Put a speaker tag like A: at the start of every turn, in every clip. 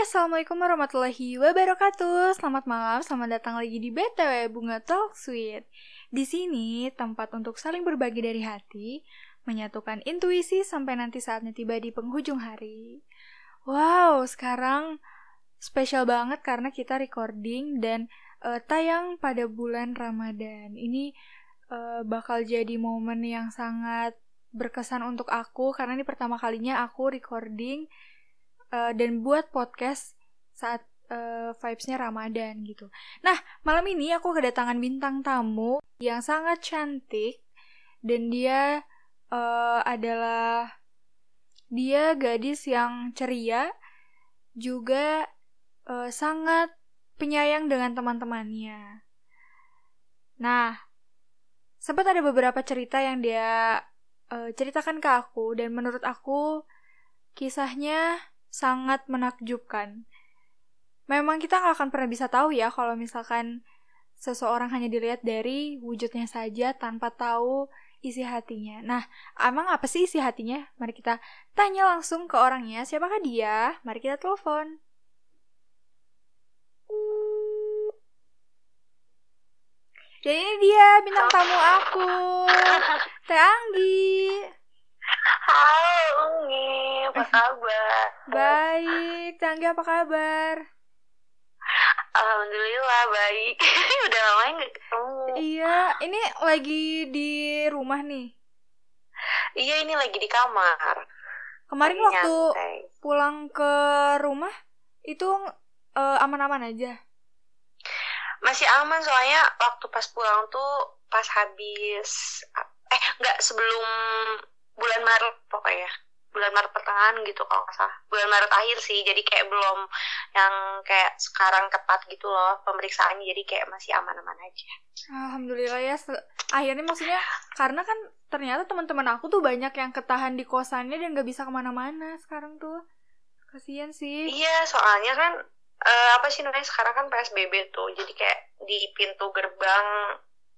A: Assalamualaikum warahmatullahi wabarakatuh. Selamat malam, selamat datang lagi di BTW Bunga Talk Suite. Di sini tempat untuk saling berbagi dari hati, menyatukan intuisi sampai nanti saatnya tiba di penghujung hari. Wow, sekarang spesial banget karena kita recording dan uh, tayang pada bulan Ramadan. Ini uh, bakal jadi momen yang sangat berkesan untuk aku karena ini pertama kalinya aku recording uh, dan buat podcast saat uh, vibes-nya Ramadan gitu. Nah, malam ini aku kedatangan bintang tamu yang sangat cantik dan dia uh, adalah dia gadis yang ceria juga uh, sangat penyayang dengan teman-temannya. Nah, sempat ada beberapa cerita yang dia uh, ceritakan ke aku dan menurut aku kisahnya sangat menakjubkan. Memang kita nggak akan pernah bisa tahu ya kalau misalkan seseorang hanya dilihat dari wujudnya saja tanpa tahu isi hatinya. Nah, emang apa sih isi hatinya? Mari kita tanya langsung ke orangnya. Siapakah dia? Mari kita telepon. Jadi ini dia bintang tamu aku, Teh Anggi.
B: Halo Umi, apa kabar?
A: Baik, Tanggi apa kabar?
B: Alhamdulillah baik. Udah lama nggak ketemu.
A: Iya, ini lagi di rumah nih.
B: Iya, ini lagi di kamar.
A: Kemarin
B: Lagi
A: waktu
B: nyantai.
A: pulang ke rumah itu eh, aman-aman aja.
B: Masih aman soalnya waktu pas pulang tuh pas habis eh nggak sebelum bulan Maret pokoknya bulan Maret pertengahan gitu kalau nggak salah bulan Maret akhir sih jadi kayak belum yang kayak sekarang ketat gitu loh pemeriksaannya jadi kayak masih aman-aman aja
A: Alhamdulillah ya. Akhirnya maksudnya karena kan ternyata teman-teman aku tuh banyak yang ketahan di kosannya dan gak bisa ke mana-mana sekarang tuh. Kasian sih.
B: Iya, soalnya kan eh, apa sih namanya sekarang kan PSBB tuh. Jadi kayak di pintu gerbang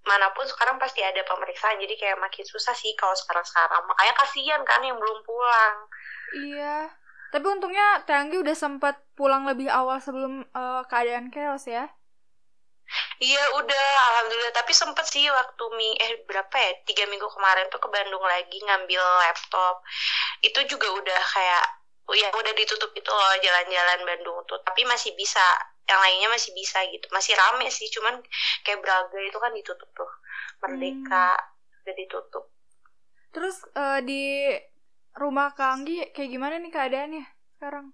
B: mana pun sekarang pasti ada pemeriksaan. Jadi kayak makin susah sih kalau sekarang-sekarang. Makanya kasihan kan yang belum pulang.
A: Iya. Tapi untungnya Tanggi udah sempat pulang lebih awal sebelum eh, keadaan chaos ya.
B: Iya udah, alhamdulillah. Tapi sempet sih waktu mi eh berapa ya tiga minggu kemarin tuh ke Bandung lagi ngambil laptop. Itu juga udah kayak ya udah ditutup itu loh jalan-jalan Bandung tuh. Tapi masih bisa, yang lainnya masih bisa gitu. Masih rame sih, cuman kayak Braga itu kan ditutup tuh. Merdeka udah ditutup.
A: Terus eh, di rumah Kanggi kayak gimana nih keadaannya sekarang?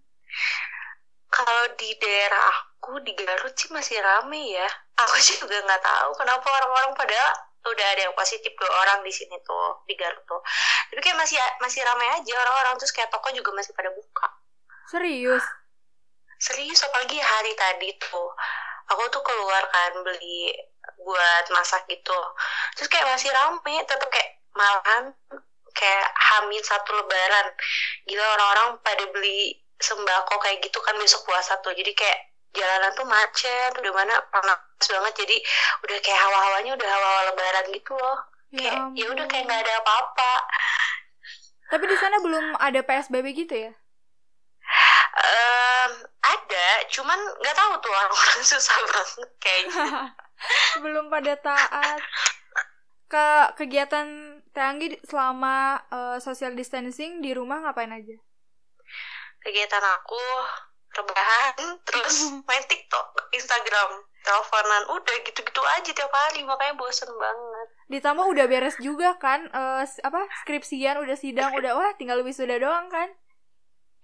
B: Kalau di daerah aku di Garut sih masih rame ya. Aku sih juga nggak tahu kenapa orang-orang pada udah ada yang positif dua orang di sini tuh di Garut tuh. Tapi kayak masih masih rame aja orang-orang terus kayak toko juga masih pada buka.
A: Serius?
B: Serius apalagi hari tadi tuh. Aku tuh keluar kan beli buat masak gitu. Terus kayak masih rame, tetep kayak malahan kayak hamil satu lebaran. Gila orang-orang pada beli sembako kayak gitu kan besok puasa tuh. Jadi kayak jalanan tuh macet, udah mana panas banget. Jadi udah kayak hawa-hawanya udah hawa-hawa lebaran gitu loh.
A: Ya
B: Kayak ya udah kayak nggak ada apa-apa.
A: Tapi di sana belum ada PSBB gitu ya?
B: Em, ada, cuman nggak tahu tuh orang-orang susah banget kayaknya.
A: belum pada taat ke kegiatan Teanggi selama eh, social distancing di rumah ngapain aja?
B: kegiatan aku rebahan terus main TikTok, Instagram, teleponan, udah gitu-gitu aja tiap hari makanya bosen banget.
A: Ditambah udah beres juga kan s- apa skripsian udah sidang udah wah tinggal wisuda doang kan?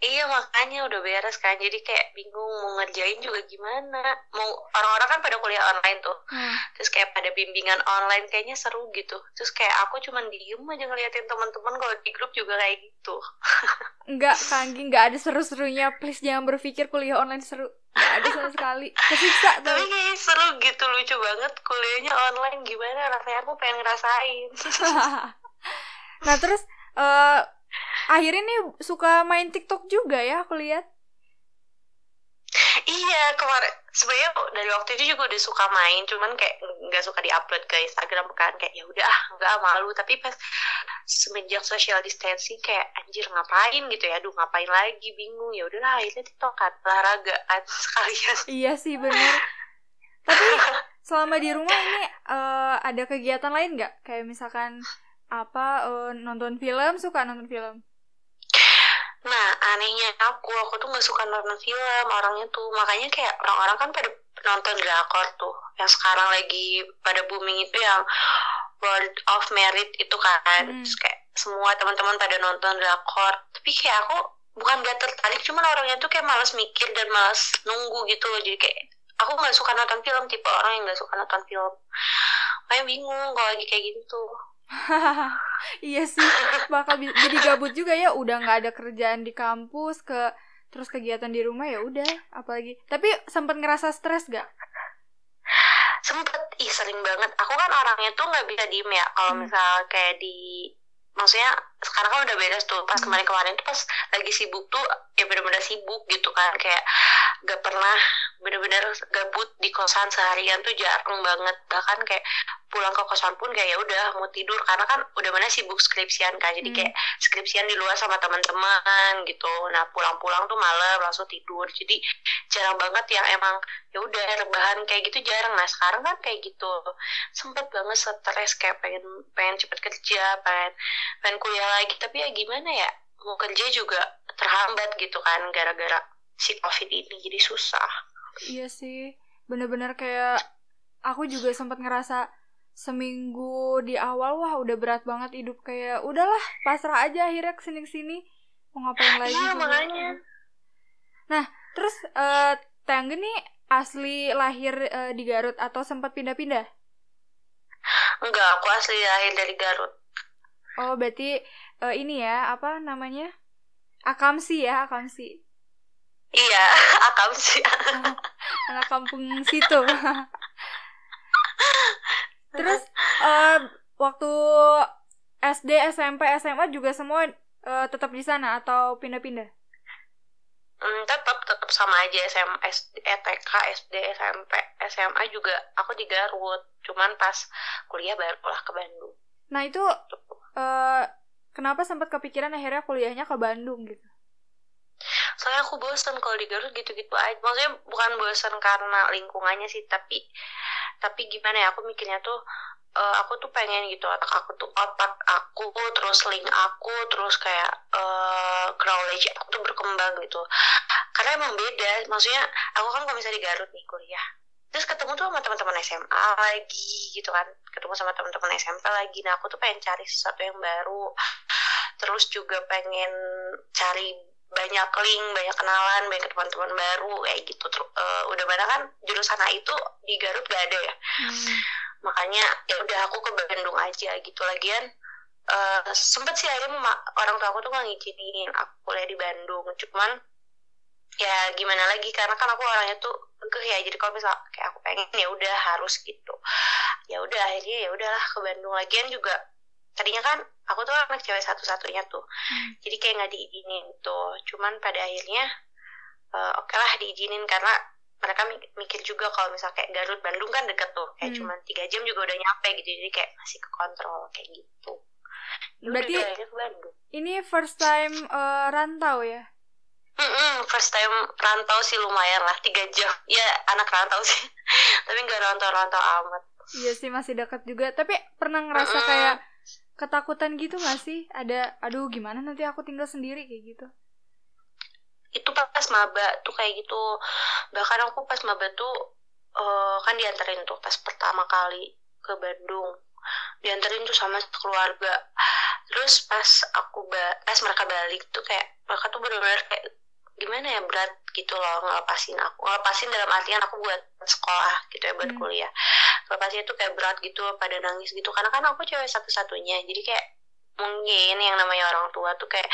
B: Iya makanya udah beres kan, jadi kayak bingung mau ngerjain juga gimana. Mau orang-orang kan pada kuliah online tuh,
A: Hmm.
B: terus kayak pada bimbingan online kayaknya seru gitu. Terus kayak aku cuman diem aja ngeliatin teman-teman kalau di grup juga kayak gitu.
A: Enggak, Kanggi enggak ada seru-serunya. Please jangan berpikir kuliah online seru. Enggak ada sama sekali. Kesiksa
B: Tapi
A: tuh.
B: kayak seru gitu, lucu banget kuliahnya online gimana rasanya aku pengen ngerasain.
A: nah, terus eh akhirnya nih suka main TikTok juga ya aku lihat.
B: iya kemarin sebenarnya dari waktu itu juga udah suka main cuman kayak nggak suka diupload ke Instagram kan kayak ya udah nggak malu. Tapi pas semenjak social distancing kayak anjir ngapain gitu ya? Aduh ngapain lagi? Bingung. Ya udahlah akhirnya tiktokan olahraga kan sekalian.
A: Iya sih bener. Tapi selama di rumah ini uh, ada kegiatan lain nggak? Kayak misalkan apa uh, nonton film suka nonton film
B: Nah, anehnya aku, aku tuh gak suka nonton film orangnya tuh. Makanya kayak orang-orang kan pada nonton drakor tuh. Yang sekarang lagi pada booming itu yang World of Merit itu kan. Hmm. Terus kayak semua teman-teman pada nonton drakor. Tapi kayak aku bukan gak tertarik, cuman orangnya tuh kayak malas mikir dan malas nunggu gitu loh. Jadi kayak aku gak suka nonton film, tipe orang yang gak suka nonton film. Makanya bingung kalau lagi kayak gitu tuh.
A: iya sih bakal jadi gabut juga ya udah nggak ada kerjaan di kampus ke terus kegiatan di rumah ya udah apalagi tapi sempat ngerasa stres gak
B: sempet ih sering banget aku kan orangnya tuh nggak bisa diem ya kalau hmm. misal kayak di maksudnya sekarang kan udah beda tuh pas hmm. kemarin-kemarin tuh pas lagi sibuk tuh ya bener-bener sibuk gitu kan kayak gak pernah bener-bener gabut di kosan seharian tuh jarang banget. Bahkan kayak pulang ke kosan pun kayak ya udah mau tidur. Karena kan udah mana sibuk skripsian kan. Jadi hmm. kayak skripsian di luar sama teman-teman gitu. Nah pulang-pulang tuh malam langsung tidur. Jadi jarang banget yang emang ya udah rebahan kayak gitu jarang. Nah sekarang kan kayak gitu. Sempet banget stres kayak pengen pengen cepet kerja pengen pengen kuliah lagi. Tapi ya gimana ya mau kerja juga terhambat gitu kan gara-gara si covid ini jadi susah.
A: Iya sih bener-bener kayak aku juga sempat ngerasa seminggu di awal wah udah berat banget hidup kayak udahlah pasrah aja akhirnya ke sini sini mau ngapain lagi
B: iya, makanya.
A: Nah terus uh, Tangga nih asli lahir uh, di Garut atau sempat pindah-pindah?
B: Enggak aku asli lahir dari Garut.
A: Oh berarti uh, ini ya apa namanya? Akamsi ya akamsi
B: iya akamsi
A: anak kampung situ Terus uh, waktu SD, SMP, SMA juga semua uh, tetap di sana atau pindah-pindah?
B: Hmm, tetap tetap sama aja SMA, SD, ETK, SD, SMP, SMA juga aku di Garut. Cuman pas kuliah baru lah ke Bandung.
A: Nah itu uh, kenapa sempat kepikiran akhirnya kuliahnya ke Bandung gitu?
B: Soalnya aku bosan kalau di Garut gitu-gitu aja. Maksudnya bukan bosan karena lingkungannya sih, tapi tapi gimana ya aku mikirnya tuh uh, aku tuh pengen gitu otak aku tuh otak aku terus link aku terus kayak uh, knowledge aku tuh berkembang gitu karena emang beda maksudnya aku kan kalau misalnya di Garut nih kuliah terus ketemu tuh sama teman-teman SMA lagi gitu kan ketemu sama teman-teman SMP lagi nah aku tuh pengen cari sesuatu yang baru terus juga pengen cari banyak link, banyak kenalan, banyak teman-teman baru kayak gitu. Uh, udah mana kan jurusan A itu di Garut gak ada ya. Hmm. Makanya ya udah aku ke Bandung aja gitu lagian. Uh, sempet sih akhirnya orang tua aku tuh nggak ngizinin aku kuliah di Bandung. Cuman ya gimana lagi karena kan aku orangnya tuh ke ya jadi kalau misal kayak aku pengen ya udah harus gitu ya udah akhirnya ya udahlah ke Bandung lagian juga tadinya kan aku tuh anak cewek satu-satunya tuh. Hmm. jadi kayak nggak diizinin tuh. Cuman pada akhirnya uh, oke okay lah diizinin karena mereka mikir juga kalau misal kayak Garut Bandung kan deket tuh. Kayak hmm. cuman tiga jam juga udah nyampe gitu. Jadi kayak masih ke kontrol kayak gitu.
A: Ya berarti ini first time uh, rantau ya?
B: Mm-mm, first time rantau sih lumayan lah tiga jam. Ya anak rantau sih. Tapi nggak rantau-rantau amat.
A: Iya sih masih dekat juga. Tapi pernah ngerasa Mm-mm. kayak ketakutan gitu gak sih? Ada, aduh gimana nanti aku tinggal sendiri kayak gitu?
B: Itu pas maba tuh kayak gitu. Bahkan aku pas maba tuh uh, kan diantarin tuh pas pertama kali ke Bandung. Diantarin tuh sama keluarga. Terus pas aku ba pas mereka balik tuh kayak mereka tuh benar-benar kayak gimana ya berat gitu loh ngelepasin aku. Ngelepasin dalam artian aku buat sekolah gitu ya buat hmm. kuliah. Ngelepasin itu kayak berat gitu pada nangis gitu. Karena kan aku cewek satu-satunya jadi kayak mungkin yang namanya orang tua tuh kayak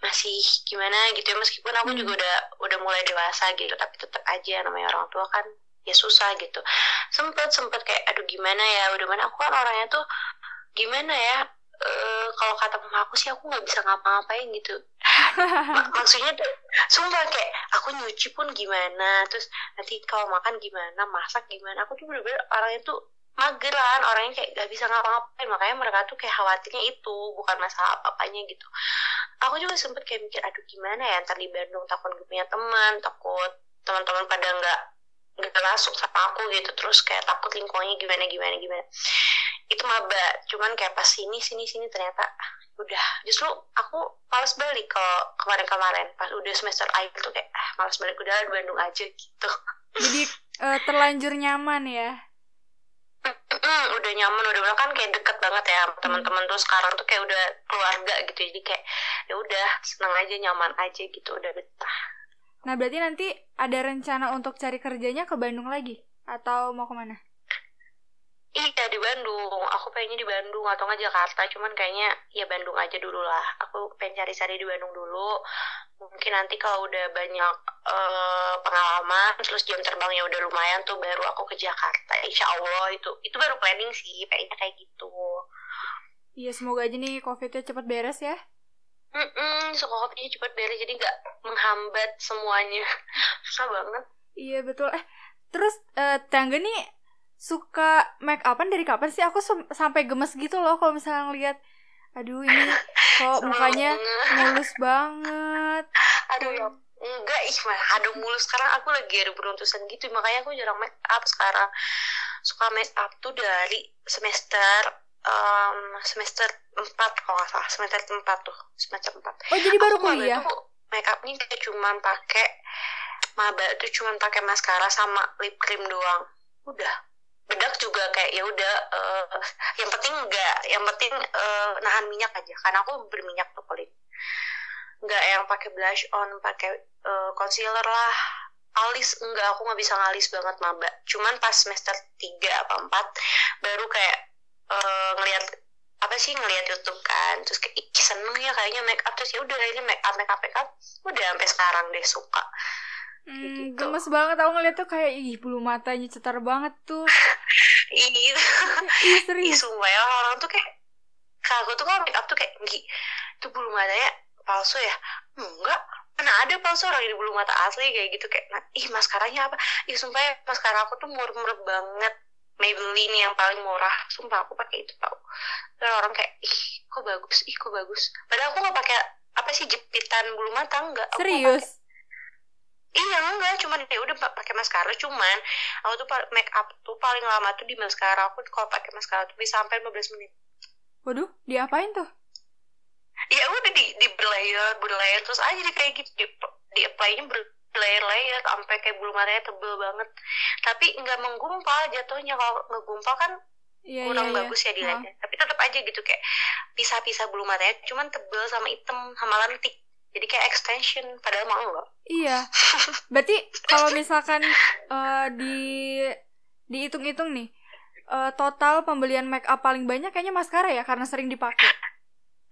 B: masih gimana gitu ya meskipun aku hmm. juga udah udah mulai dewasa gitu tapi tetap aja namanya orang tua kan ya susah gitu. Sempet sempet kayak aduh gimana ya? Udah mana aku kan orangnya tuh gimana ya uh, kalau kata mama aku sih aku nggak bisa ngapa-ngapain gitu Mak- maksudnya sumpah kayak aku nyuci pun gimana terus nanti kalau makan gimana masak gimana aku tuh bener-bener orangnya tuh mageran orangnya kayak gak bisa ngapa-ngapain makanya mereka tuh kayak khawatirnya itu bukan masalah apa-apanya gitu. Aku juga sempet kayak mikir aduh gimana ya ntar di Bandung takut gak punya teman takut teman-teman pada nggak nggak masuk sama aku gitu terus kayak takut lingkungannya gimana gimana gimana. Itu maba cuman kayak pas sini sini sini ternyata udah justru aku males balik kalau kemarin-kemarin. Pas udah semester akhir tuh kayak ah, males balik udah di Bandung aja gitu.
A: Jadi eh, terlanjur nyaman ya.
B: Mm, udah nyaman udah bilang kan kayak deket banget ya sama teman-teman tuh sekarang tuh kayak udah keluarga gitu. Jadi kayak ya udah seneng aja nyaman aja gitu udah betah.
A: Nah, berarti nanti ada rencana untuk cari kerjanya ke Bandung lagi? Atau mau ke mana?
B: Iya di Bandung. Aku pengennya di Bandung atau nggak Jakarta cuman kayaknya ya Bandung aja dulu lah. Aku pengen cari-cari di Bandung dulu. Mungkin nanti kalau udah banyak eh, pengalaman terus jam terbangnya udah lumayan tuh baru aku ke Jakarta. Insya Allah itu itu baru planning sih pengennya kayak gitu.
A: Iya, semoga aja nih COVID-nya cepat beres ya.
B: Mm-mm, sekolahnya cepet beres jadi nggak menghambat semuanya. Susah banget.
A: Iya, betul. Eh, terus eh, Tangga nih suka make upan dari kapan sih? Aku sampai gemes gitu loh kalau misalnya ngeliat aduh ini kok mukanya
B: banget.
A: mulus banget.
B: aduh ya enggak ih mah aduh mulu sekarang aku lagi ada beruntusan gitu makanya aku jarang make up sekarang suka make up tuh dari semester em, semester 4 kalau nggak salah semester 4 tuh semester 4
A: Oh, jadi baru
B: Aku
A: kuliah?
B: tuh make up nih cuman pakai maba tuh cuman pakai maskara sama lip cream doang udah bedak juga kayak ya udah eh, yang penting enggak yang penting eh, nahan minyak aja. Karena aku berminyak tuh kulit nggak yang pakai blush on pakai eh, concealer lah. Alis enggak aku nggak bisa ngalis banget maba. Cuman pas semester 3 apa 4 baru kayak eh, ngelihat apa sih ngelihat YouTube kan. Terus kayak seneng ya kayaknya make up. Terus ya udah ini make up make up make up. Udah sampai sekarang deh suka
A: Hmm,
B: gitu.
A: gemes banget aku ngeliat tuh kayak ih bulu matanya cetar banget tuh.
B: ini
A: Ih, serius.
B: sumpah ya orang tuh kayak kalau tuh kalau make up tuh kayak Gi, itu bulu matanya palsu ya? Enggak. Mana ada palsu orang ini bulu mata asli kayak gitu kayak nah, ih maskaranya apa? Ih sumpah ya maskara aku tuh murah-murah banget. Maybelline yang paling murah. Sumpah aku pakai itu tau. Dan orang kayak ih kok bagus? Ih kok bagus? Padahal aku nggak pakai apa sih jepitan bulu mata enggak.
A: Serius.
B: Iya enggak cuman ya udah pa- pakai maskara. Cuman aku tuh make up tuh paling lama tuh di maskara aku kalau pakai maskara tuh bisa sampai 15 menit.
A: Waduh, diapain tuh?
B: ya udah di di berlayer berlayer terus aja di kayak gitu. Di, di apply-nya berlayer-layer sampai kayak bulu matanya tebel banget. Tapi nggak menggumpal jatuhnya. Kalau ngegumpal kan
A: Iya,
B: kurang
A: iya.
B: bagus ya dilihatnya. Tapi tetap aja gitu kayak pisah-pisah bulu matanya cuman tebel sama hitam sama lentik jadi kayak extension padahal mah enggak
A: Iya. Berarti kalau misalkan eh, di dihitung-hitung nih eh, total pembelian make up paling banyak kayaknya maskara ya karena sering dipakai.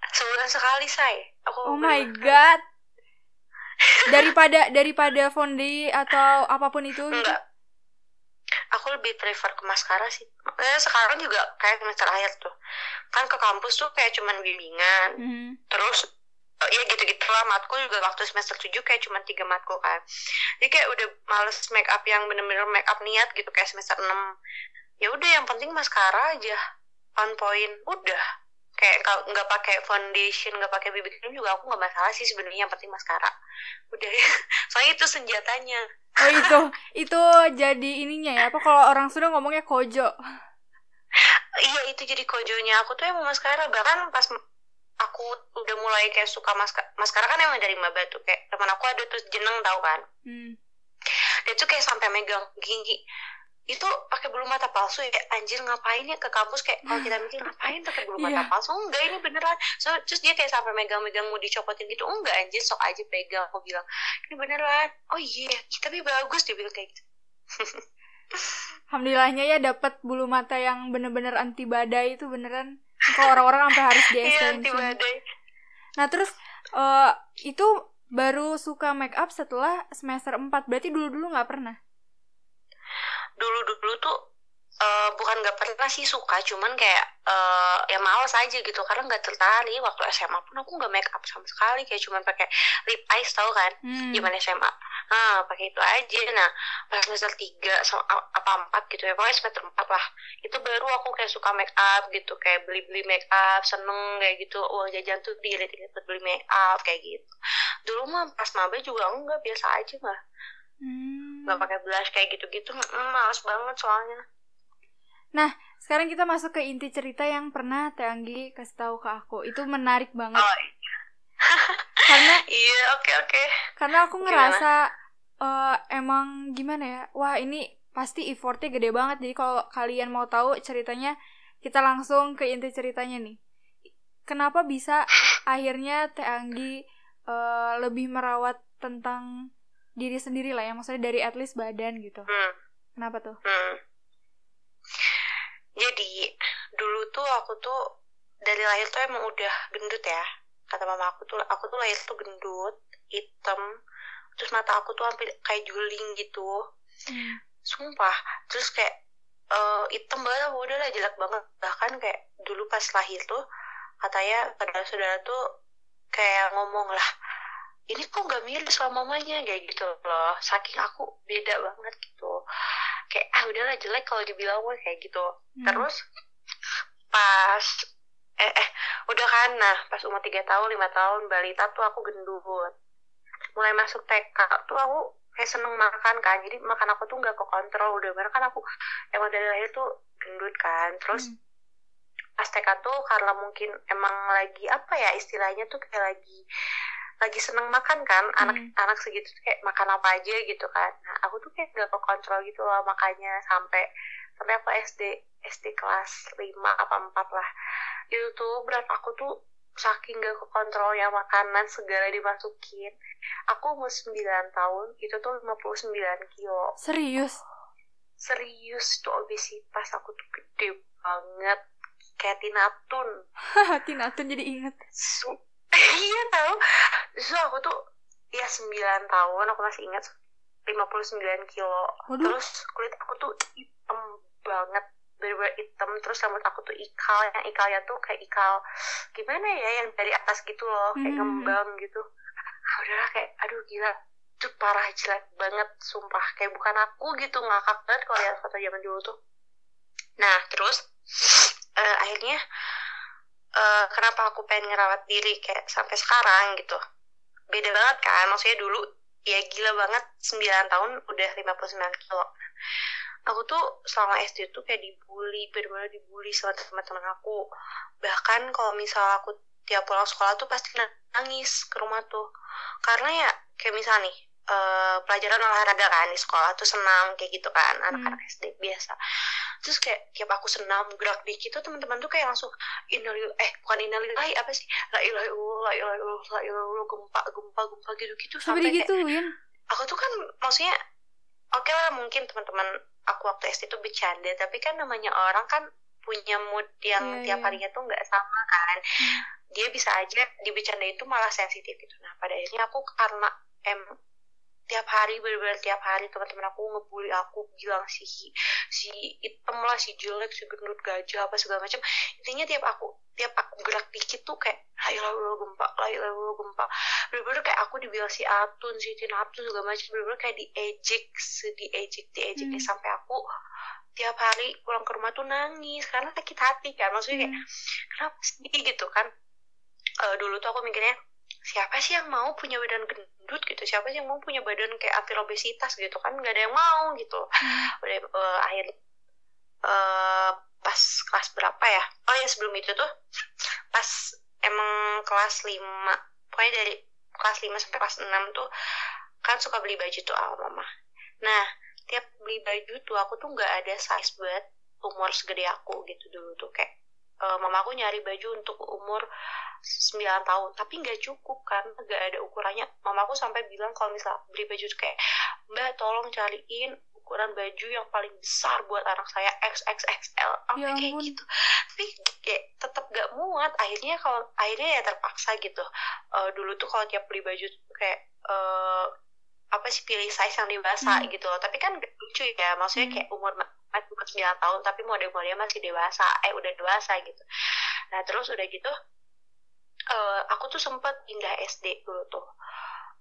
B: sebulan sekali say aku
A: Oh my god. Daripada daripada fondi atau apa pun itu gitu.
B: enggak aku lebih prefer ke maskara sih makanya sekarang juga kayak semester akhir tuh kan ke kampus tuh kayak cuman bimbingan
A: Mhm.
B: terus eh, ya gitu-gitu lah. Matkul juga waktu semester 7 kayak cuma tiga matkul kan. Jadi kayak udah males make up yang bener-bener make up niat gitu kayak semester 6 ya udah yang penting maskara aja. On point. Udah. Kayak kalau nggak pakai foundation nggak pakai BB cream juga aku nggak masalah sih sebenarnya yang penting maskara udah ya. Soalnya itu senjatanya.
A: Oh itu. Itu jadi ininya ya apa kalau orang Sunda ngomongnya kojo.
B: iya itu jadi kojonya. Aku tuh emang maskara bahkan pas aku udah mulai kayak suka maskara maskara kan emang dari maba tuh kayak teman aku ada tuh jeneng tau kan?
A: Hmm.
B: dia tuh kayak sampai megang gigi itu pakai bulu mata palsu ya anjir ngapain ya ke kampus? Kayak kalau kita mikir ngapain pakai bulu mata
A: Iya.
B: palsu? Enggak ini beneran. So, terus dia kayak sampai megang-megang mau dicopotin gitu enggak anjir sok aja pegang aku bilang. Ini beneran. Oh iya Ih, tapi bagus dia bilang kayak gitu.
A: Alhamdulillahnya ya dapat bulu mata yang bener-bener anti badai itu beneran. Kalau orang-orang sampai harus di
B: iya
A: extension. Nah terus eh, itu baru suka make up setelah semester 4 Berarti dulu-dulu nggak pernah?
B: Dulu dulu tuh uh, bukan nggak pernah sih suka cuman kayak uh, ya males aja gitu karena nggak tertarik waktu SMA pun aku nggak make up sama sekali kayak cuman pakai lip eyes tau kan? Hmm. gimana SMA nah pakai itu aja. Nah pas semester tiga sama apa empat gitu ya pokoknya semester empat lah. Itu baru aku kayak suka make up gitu kayak beli beli make up seneng kayak gitu. Uang jajan tuh diirit buat beli make up kayak gitu. Dulu mah pas mabe juga enggak biasa aja mah. Hmm. nggak pakai blush kayak gitu gitu mm, males banget soalnya
A: Nah, sekarang kita masuk ke inti cerita yang pernah Teh Anggi kasih tahu ke aku. Itu menarik banget. Oh, iya.
B: karena iya, oke okay, oke. Okay.
A: Karena aku ngerasa uh, emang gimana ya? Wah, ini pasti effortnya gede banget. Jadi kalau kalian mau tahu ceritanya, kita langsung ke inti ceritanya nih. Kenapa bisa akhirnya Teh Anggi uh, lebih merawat tentang diri sendiri lah ya, maksudnya dari at least badan gitu. Hmm. Kenapa tuh? Hmm
B: jadi dulu tuh aku tuh dari lahir tuh emang udah gendut ya. Kata mama aku tuh aku tuh lahir tuh gendut hitam terus mata aku tuh hampir kayak juling gitu. Hmm. sumpah terus kayak uh, hitam banget udah lah jelek banget. Bahkan kayak dulu pas lahir tuh katanya saudara-saudara tuh kayak ngomong lah ini kok gak mirip sama mamanya? Kayak gitu loh. Saking aku beda banget gitu kayak ah udahlah jelek kalau dibilang gue kayak gitu hmm. terus pas eh eh udah kan nah pas umur tiga tahun lima tahun balita tuh aku gendut mulai masuk TK tuh aku kayak seneng makan kan jadi makan aku tuh nggak ke kontrol udah bener kan aku emang dari lahir tuh gendut kan terus hmm. pas TK tuh karena mungkin emang lagi apa ya istilahnya tuh kayak lagi lagi seneng makan kan anak hmm. anak segitu kayak makan apa aja gitu kan. Nah aku tuh kayak gak kontrol gitu loh makanya sampai sampai aku SD SD kelas 5 apa 4 lah. Itu tuh berat aku tuh saking gak kontrol ya makanan segala dimasukin. Aku umur 9 tahun itu tuh 59 kilo.
A: Serius?
B: Serius tuh obesitas aku tuh gede banget. Kayak tinatun
A: tinatun jadi inget
B: iya tahu so aku tuh ya 9 tahun aku masih ingat 59 kilo. Waduh. terus kulit aku tuh hitam banget bener-bener hitam. Terus rambut aku tuh ikal yang ikalnya tuh kayak ikal gimana ya yang dari atas gitu loh kayak hmm. ngembang gitu. Ah, udahlah kayak aduh gila. Itu parah jelek banget sumpah. Kayak bukan aku gitu ngakak banget kalau lihat foto zaman dulu tuh. Nah terus uh, akhirnya uh, kenapa aku pengen ngerawat diri kayak sampai sekarang gitu. Beda banget kan maksudnya dulu ya gila banget 9 tahun udah 59 kilo. Aku tuh selama SD tuh kayak dibully bener-bener dibully sama teman-teman aku. Bahkan kalau misal aku tiap pulang sekolah tuh pasti nangis ke rumah tuh. Karena ya kayak misal nih uh, pelajaran olahraga kan di sekolah tuh senam kayak gitu kan anak-anak hmm. SD biasa terus kayak tiap aku senam gerak dikit tuh teman-teman tuh kayak langsung inalil eh bukan inalillahi apa sih la ilaha illallah la ilaha illallah la ilaha illallah gempa gempa gempa gitu gitu
A: sampai, sampai gitu
B: kayak, aku tuh kan maksudnya oke okay lah mungkin teman-teman aku waktu SD tuh bercanda tapi kan namanya orang kan punya mood yang yeah, tiap yeah. harinya tuh nggak sama kan hmm. dia bisa aja di bercanda itu malah sensitif gitu nah pada akhirnya aku karena em tiap hari bener-bener tiap hari teman-teman aku ngebully aku bilang si si hitam lah si jelek si gendut gajah apa segala macam. Intinya tiap aku tiap aku gerak dikit tuh kayak ayo lo gempa ayo lo gempa. Bener-bener kayak aku dibilang si atun si tinatun segala macam bener-bener kayak diejek diejek diejek hmm. sampai aku tiap hari pulang ke rumah tuh nangis karena sakit hati kan. Maksudnya kayak hmm. kenapa sih? Gitu kan. Uh, dulu tuh aku mikirnya siapa sih yang mau punya badan gendut gitu? Siapa sih yang mau punya badan kayak anti obesitas gitu kan? Nggak ada yang mau gitu. Hmm. udah uh, akhir uh, pas kelas berapa ya? Oh ya sebelum itu tuh pas emang kelas 5 pokoknya dari kelas 5 sampai kelas 6 tuh kan suka beli baju tuh sama mama. Nah tiap beli baju tuh aku tuh nggak ada size buat umur segede aku gitu dulu tuh kayak uh, mama aku nyari baju untuk umur 9 tahun. Tapi nggak cukup kan? Nggak ada ukurannya. Mamaku sampai bilang kalau misal beli baju kayak mbak tolong cariin ukuran baju yang paling besar buat anak saya XXXL sampai ya kayak gitu. Tapi kayak tetap gak muat. Akhirnya kalau akhirnya ya terpaksa gitu. Uh, dulu tuh kalau tiap beli baju kayak uh, apa sih pilih size yang dewasa hmm. gitu loh. Tapi kan lucu ya. Maksudnya hmm. kayak umur cuma 9 tahun tapi model-modelnya masih dewasa. Eh udah dewasa gitu. Nah terus udah gitu uh, aku tuh sempet pindah SD dulu tuh.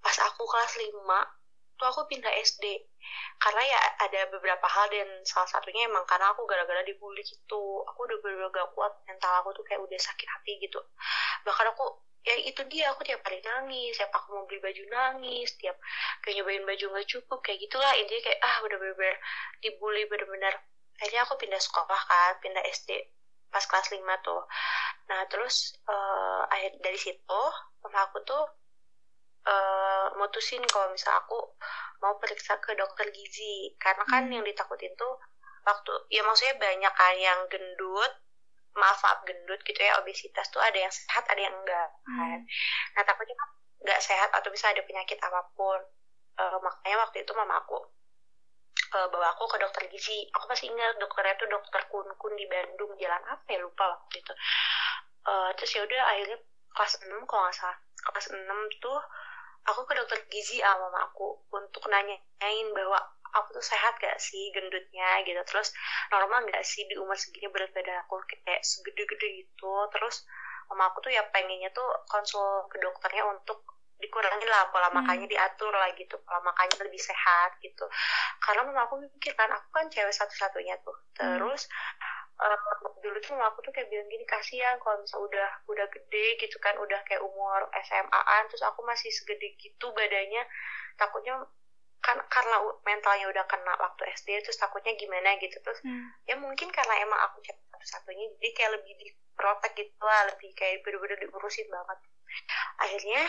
B: Pas aku kelas 5 tuh aku pindah SD karena ya ada beberapa hal dan salah satunya emang karena aku gara-gara dibully gitu. Aku udah bener-bener gak kuat mental aku tuh kayak udah sakit hati gitu. Bahkan aku ya itu dia aku tiap hari nangis tiap aku mau beli baju nangis tiap kayak nyobain baju nggak cukup kayak gitulah. Intinya kayak ah udah bener-bener dibully bener-bener. Akhirnya aku pindah sekolah kan pindah SD pas kelas 5 tuh. Nah terus uh, akhir dari situ mama aku tuh uh, mutusin kalau misal aku mau periksa ke dokter gizi. Karena kan hmm. yang ditakutin tuh waktu ya maksudnya banyak kan yang gendut maaf maaf gendut gitu ya obesitas tuh ada yang sehat ada yang enggak kan. Hmm. nah takutnya kan nggak sehat atau bisa ada penyakit apa pun. Uh, makanya waktu itu mama aku uh, bawa aku ke dokter gizi. Aku masih ingat dokternya tuh dokter kun kun di Bandung jalan apa ya lupa waktu itu. Uh, terus ya udah akhirnya kelas 6 kalau nggak salah. Kelas 6 tuh aku ke dokter gizi sama mama aku untuk nanyain bahwa aku tuh sehat gak sih gendutnya gitu terus normal gak sih di umur segini berat badan aku kayak segede-gede gitu terus mama aku tuh ya pengennya tuh konsul ke dokternya untuk dikurangin lah pola hmm. makannya diatur lah gitu pola makannya lebih sehat gitu karena mama aku mikir kan aku kan cewek satu-satunya tuh hmm. terus hmm uh, dulu tuh aku tuh kayak bilang gini kasihan kalau misal udah udah gede gitu kan udah kayak umur SMA-an terus aku masih segede gitu badannya takutnya kan karena mentalnya udah kena waktu SD terus takutnya gimana gitu. Terus hmm. ya mungkin karena emang aku satu-satunya jadi kayak lebih diprotek gitu lah lebih kayak bener-bener diurusin banget. Akhirnya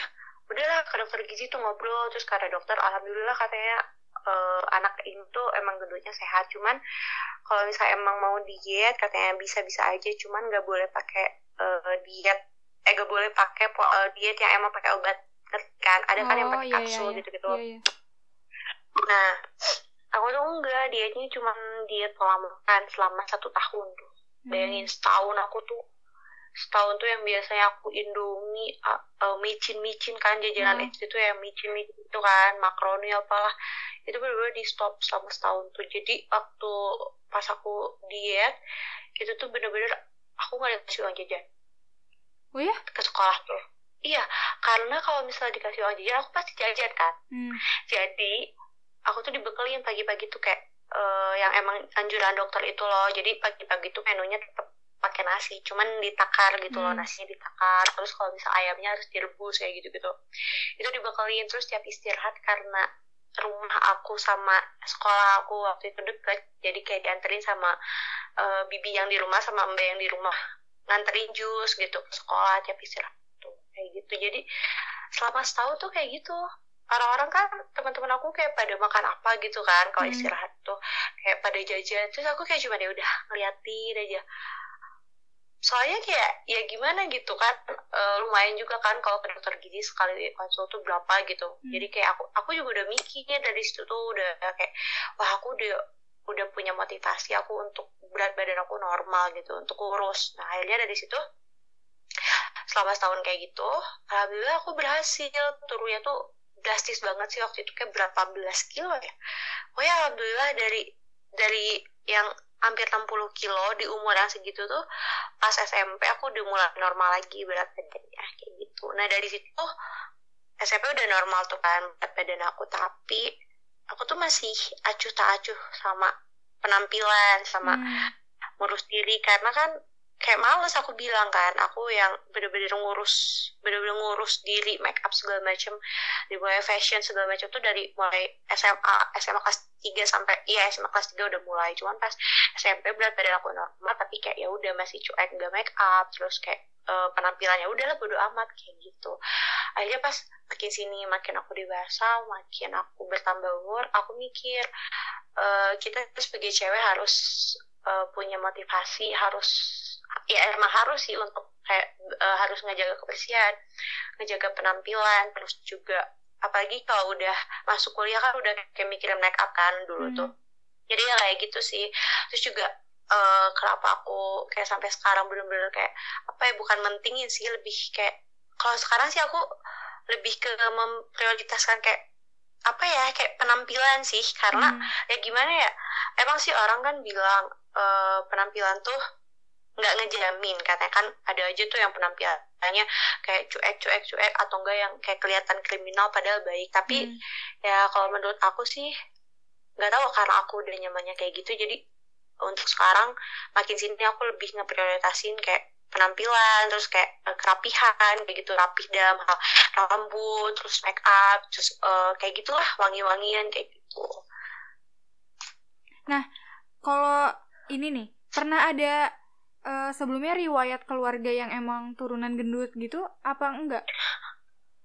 B: udahlah ke dokter gizi tuh ngobrol terus kata dokter alhamdulillah katanya uh, anak ini tuh emang gendutnya sehat cuman kalau misalnya emang mau diet katanya bisa-bisa aja cuman nggak boleh pakai uh, diet eh nggak boleh pakai uh, diet yang emang pakai obat kan? Ada oh, kan yang pakai oh, iya, kapsul iya, gitu-gitu. Iya, iya. Nah aku tuh enggak dietnya cuma diet pola makan selama satu tahun. Tuh bayangin hmm. setahun aku tuh setahun tuh yang biasanya aku indomie uh, uh, micin micin kan jajanan hmm. itu yang micin micin itu kan makroni apalah. Itu benar-benar di stop selama setahun tuh. Jadi waktu pas aku diet itu tuh bener-bener aku nggak dikasih uang jajan.
A: Oh ya?
B: Ke sekolah tuh. Iya karena kalau misalnya dikasih uang jajan aku pasti jajan kan. Hmm. jadi aku tuh dibekelin pagi-pagi tuh kayak uh, yang emang anjuran dokter itu loh. Jadi pagi-pagi tuh menunya tetap pakai nasi cuman ditakar gitu loh hmm. nasinya ditakar. Terus kalau bisa ayamnya harus direbus kayak gitu gitu. Itu dibekelin terus tiap istirahat karena rumah aku sama sekolah aku waktu itu deket jadi kayak dianterin sama uh, bibi yang di rumah sama mbak yang di rumah. Nganterin jus gitu ke sekolah tiap istirahat tuh kayak gitu. Jadi selama setahun tuh kayak gitu orang-orang kan teman-teman aku kayak pada makan apa gitu kan kalau hmm. istirahat tuh kayak pada jajan terus aku kayak cuma ya udah ngeliatin aja soalnya kayak ya gimana gitu kan e, lumayan juga kan kalau ke dokter gizi sekali konsul tuh berapa gitu hmm. jadi kayak aku aku juga udah mikirnya dari situ tuh udah kayak wah aku udah udah punya motivasi aku untuk berat badan aku normal gitu untuk kurus nah akhirnya dari situ selama setahun kayak gitu alhamdulillah aku berhasil turunnya tuh drastis banget sih waktu itu kayak berapa belas kilo ya. Oh ya alhamdulillah dari dari yang hampir 60 kilo di umur yang segitu tuh pas SMP aku udah mulai normal lagi berat badannya kayak gitu. Nah dari situ SMP udah normal tuh kan berat badan aku. Tapi aku tuh masih acuh tak acuh sama penampilan sama hmm. ngurus diri. Karena kan kayak males aku bilang kan aku yang bener-bener ngurus bener-bener ngurus diri make up segala macam dimulai fashion segala macam tuh dari mulai SMA SMA kelas 3 sampai iya SMA kelas 3 udah mulai. Cuman pas SMP berat badan aku normal tapi kayak ya udah masih cuek nggak make up terus kayak uh, penampilannya udahlah bodo amat kayak gitu. Akhirnya pas makin sini makin aku dewasa makin aku bertambah umur aku mikir uh, kita sebagai cewek harus uh, punya motivasi harus ya emang harus sih untuk kayak uh, harus ngejaga kebersihan, ngejaga penampilan, terus juga apalagi kalau udah masuk kuliah kan udah kayak mikirin make up kan dulu hmm. tuh. Jadi ya kayak gitu sih. Terus juga uh, kenapa aku kayak sampai sekarang bener-bener kayak apa ya bukan mentingin sih lebih kayak kalau sekarang sih aku lebih ke memprioritaskan kayak apa ya kayak penampilan sih karena hmm. ya gimana ya emang sih orang kan bilang uh, penampilan tuh nggak ngejamin. Katanya kan ada aja tuh yang penampilannya kayak cuek cuek cuek atau enggak yang kayak kelihatan kriminal padahal baik. Tapi hmm. ya kalau menurut aku sih nggak tahu karena aku udah nyamannya kayak gitu. Jadi untuk sekarang makin sini aku lebih ngeprioritasin kayak penampilan terus kayak uh, kerapihan kayak gitu. Rapih dalam hal rambut terus make up terus uh, kayak gitulah wangi-wangian kayak gitu.
A: Nah kalau ini nih pernah ada uh, sebelumnya riwayat keluarga yang emang turunan gendut gitu apa enggak?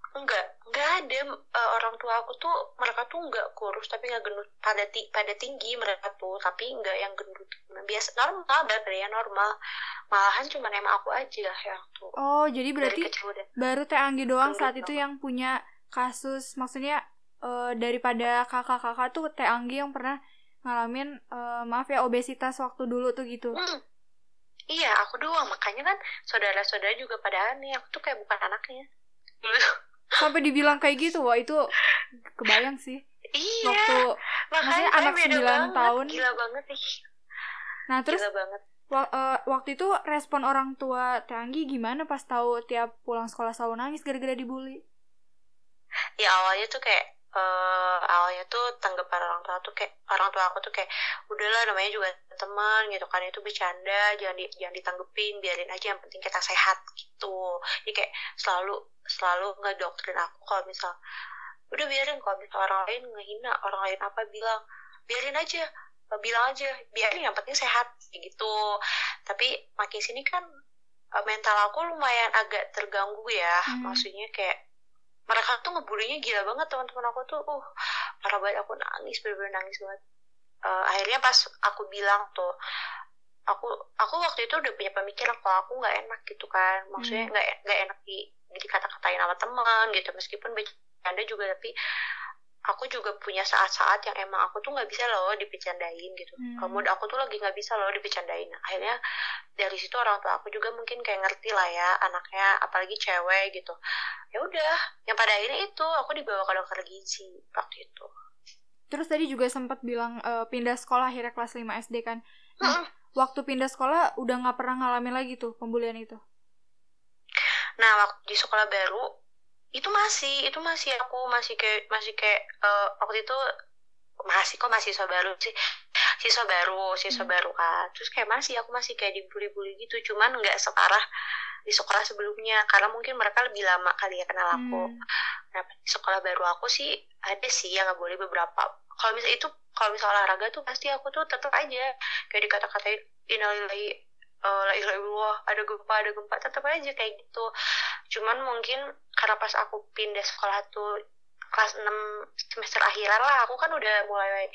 B: Enggak, enggak ada. Uh, orang tua aku tuh mereka tuh enggak kurus tapi enggak gendut. Pada ti pada tinggi mereka tuh tapi enggak yang gendut. Biasa normal berarti ya normal. Malahan cuma emang aku aja yang tuh.
A: Oh jadi berarti baru teh Anggi doang saat itu yang punya kasus. Maksudnya uh, daripada kakak-kakak tuh teh Anggi yang pernah ngalamin uh, maaf ya obesitas waktu dulu tuh gitu. Hmm
B: iya aku doang. Makanya kan saudara-saudara juga pada aneh. Aku tuh kayak bukan anaknya.
A: Sampai dibilang kayak gitu wah itu kebayang sih.
B: Iya.
A: Waktu maksudnya anak sembilan tahun.
B: Gila banget nih
A: nah terus gila banget. uh, waktu itu respon orang tua Tanggi gimana pas tahu tiap pulang sekolah selalu nangis gara-gara dibully?
B: Ya awalnya tuh kayak uh, awalnya tuh tanggapan orang tua tuh kayak orang tua aku tuh kayak udahlah namanya juga teman gitu kan. Itu bercanda jangan di, jangan ditanggepin biarin aja yang penting kita sehat gitu. Jadi kayak selalu selalu nggak doktrin aku kalau misal udah biarin kalau misal orang lain ngehina orang lain apa bilang biarin aja bilang aja biarin yang penting sehat gitu. Tapi makin sini kan eh, mental aku lumayan agak terganggu ya. Hmm. maksudnya kayak mereka tuh ngebulinya gila banget teman-teman aku tuh uh parah banget aku nangis bener-bener nangis banget uh, akhirnya pas aku bilang tuh aku aku waktu itu udah punya pemikiran kalau aku nggak enak gitu kan maksudnya hmm. nggak hmm. nggak enak di di kata-katain sama teman gitu meskipun bercanda juga tapi aku juga punya saat-saat yang emang aku tuh nggak bisa loh dipecandain gitu. Hmm. mood aku tuh lagi nggak bisa loh dipecandain. Akhirnya dari situ orang tua aku juga mungkin kayak ngerti lah ya anaknya apalagi cewek gitu. Ya udah yang pada akhirnya itu aku dibawa ke dokter gizi waktu itu.
A: Terus tadi juga sempat bilang uh, pindah sekolah akhirnya kelas 5 SD kan? Nah, waktu pindah sekolah udah nggak pernah ngalamin lagi tuh pembulian itu?
B: Nah waktu di sekolah baru itu masih itu masih aku masih kayak masih kayak uh, waktu itu masih kok masih siswa baru sih. Siswa baru siswa hmm. baru kan. Terus kayak masih aku masih kayak dibully-bully gitu. Cuman nggak separah di sekolah sebelumnya. Karena mungkin mereka lebih lama kali ya kenal aku. Hmm. nah di sekolah baru aku sih ada sih yang nggak boleh beberapa. Kalau misalnya itu kalau misalnya olahraga tuh pasti aku tuh tetap aja kayak dikata-katain innalillahi uh, la ilaha ada gempa ada gempa tetap aja kayak gitu. Cuman mungkin karena pas aku pindah sekolah tuh kelas 6 semester akhiran lah aku kan udah mulai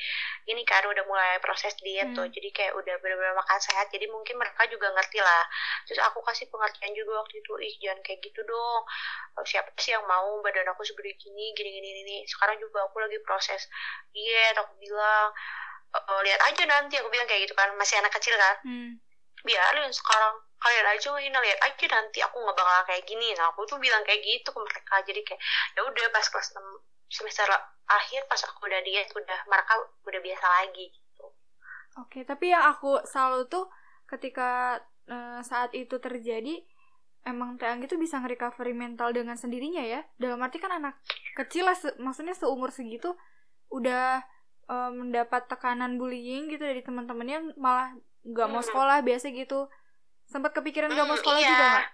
B: ini kan udah mulai proses diet hmm. tuh jadi kayak udah benar-benar makan sehat jadi mungkin mereka juga ngerti lah. Terus aku kasih pengertian juga waktu itu ih jangan kayak gitu dong. Siapa sih yang mau badan aku segede gini gini gini gini sekarang juga aku lagi proses diet aku bilang e, lihat aja nanti aku bilang kayak gitu kan masih anak kecil kan. Hmm biarin sekarang kalian aja ini lihat aja nanti aku nggak bakal kayak gini. Nah aku tuh bilang kayak gitu ke mereka. Jadi kayak ya udah pas kelas 6 semester akhir pas aku udah diet udah mereka udah biasa lagi gitu.
A: Oke tapi yang aku selalu tuh ketika uh, saat itu terjadi emang Teang itu bisa nge-recovery mental dengan sendirinya ya? Dalam arti kan anak kecil lah se maksudnya seumur segitu udah uh, mendapat tekanan bullying gitu dari teman-temannya malah nggak mau sekolah biasa gitu. Sempat kepikiran nggak mau sekolah iya. juga nggak?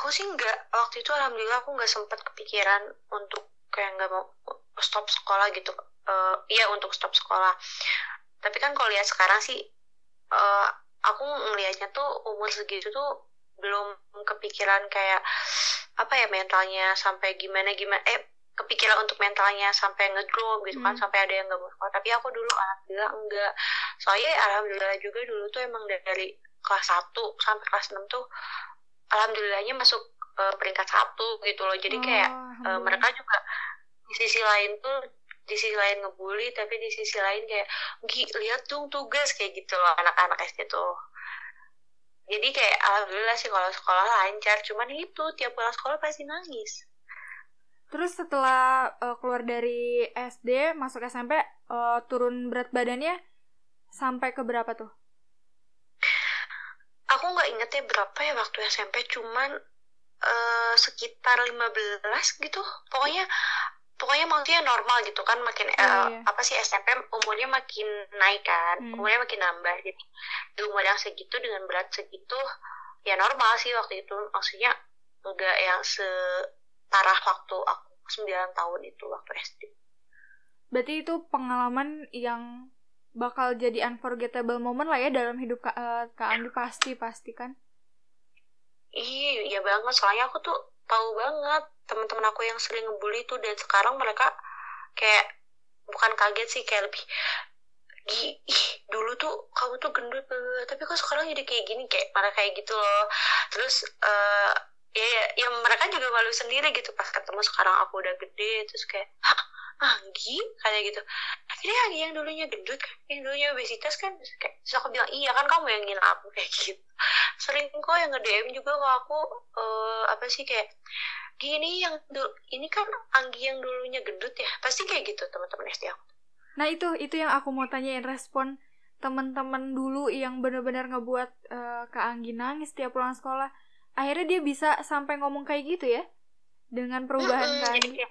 B: Aku sih nggak waktu itu alhamdulillah aku nggak sempat kepikiran untuk kayak nggak mau stop sekolah gitu. Uh, iya untuk stop sekolah. Tapi kan kalau lihat sekarang sih uh, aku ngelihatnya tuh umur segitu tuh belum kepikiran kayak apa ya mentalnya sampai gimana gimana eh kepikiran untuk mentalnya sampai ngedrop gitu kan hmm. sampai ada yang nggak mau sekolah tapi aku dulu alhamdulillah enggak. Soalnya alhamdulillah juga dulu tuh emang dari kelas 1 sampai kelas 6 tuh alhamdulillahnya masuk uh, peringkat satu gitu loh. Jadi kayak uh, mereka juga di sisi lain tuh di sisi lain ngebully tapi di sisi lain kayak Gi, lihat dong tugas kayak gitu loh anak-anak SD tuh. Jadi kayak alhamdulillah sih kalau sekolah lancar. Cuman itu tiap pulang sekolah pasti nangis
A: Terus setelah uh, keluar dari SD, masuk SMP, uh, turun berat badannya sampai ke berapa tuh?
B: Aku nggak inget ya berapa ya waktu SMP, cuman uh, sekitar 15 gitu. Pokoknya pokoknya maksudnya normal gitu kan makin oh, uh, iya. apa sih SMP umurnya makin naik kan hmm. umurnya makin nambah jadi di umur yang segitu dengan berat segitu ya normal sih waktu itu maksudnya enggak yang separah waktu aku 9 tahun itu waktu SD
A: berarti itu pengalaman yang bakal jadi unforgettable moment lah ya dalam hidup Kak, uh, Kak Andi pasti pasti kan?
B: Iya iya banget. Soalnya aku tuh tahu banget teman-teman aku yang sering ngebully tuh dan sekarang mereka kayak bukan kaget sih kayak lebih ih dulu tuh kamu tuh gendut banget tapi kok sekarang jadi kayak gini? Kayak malah kayak gitu loh. Terus uh, ya, ya ya mereka juga malu sendiri gitu pas ketemu sekarang aku udah gede terus kayak hah Anggi? Kayak gitu. Ini Anggi yang dulunya gendut kan yang dulunya obesitas kan? Kayak terus aku bilang iya kan kamu yang ngina aku kayak gitu. Sering kok yang nge DM juga ke aku uh, apa sih kayak gini yang dulu ini kan Anggi yang dulunya gendut ya? Pasti kayak gitu teman-teman SD aku.
A: Nah itu itu yang aku mau tanyain respon teman-teman dulu yang benar-benar ngebuat uh, Kak Anggi nangis setiap pulang sekolah akhirnya dia bisa sampai ngomong kayak gitu ya dengan perubahan mm -hmm, Kak Anggi iya,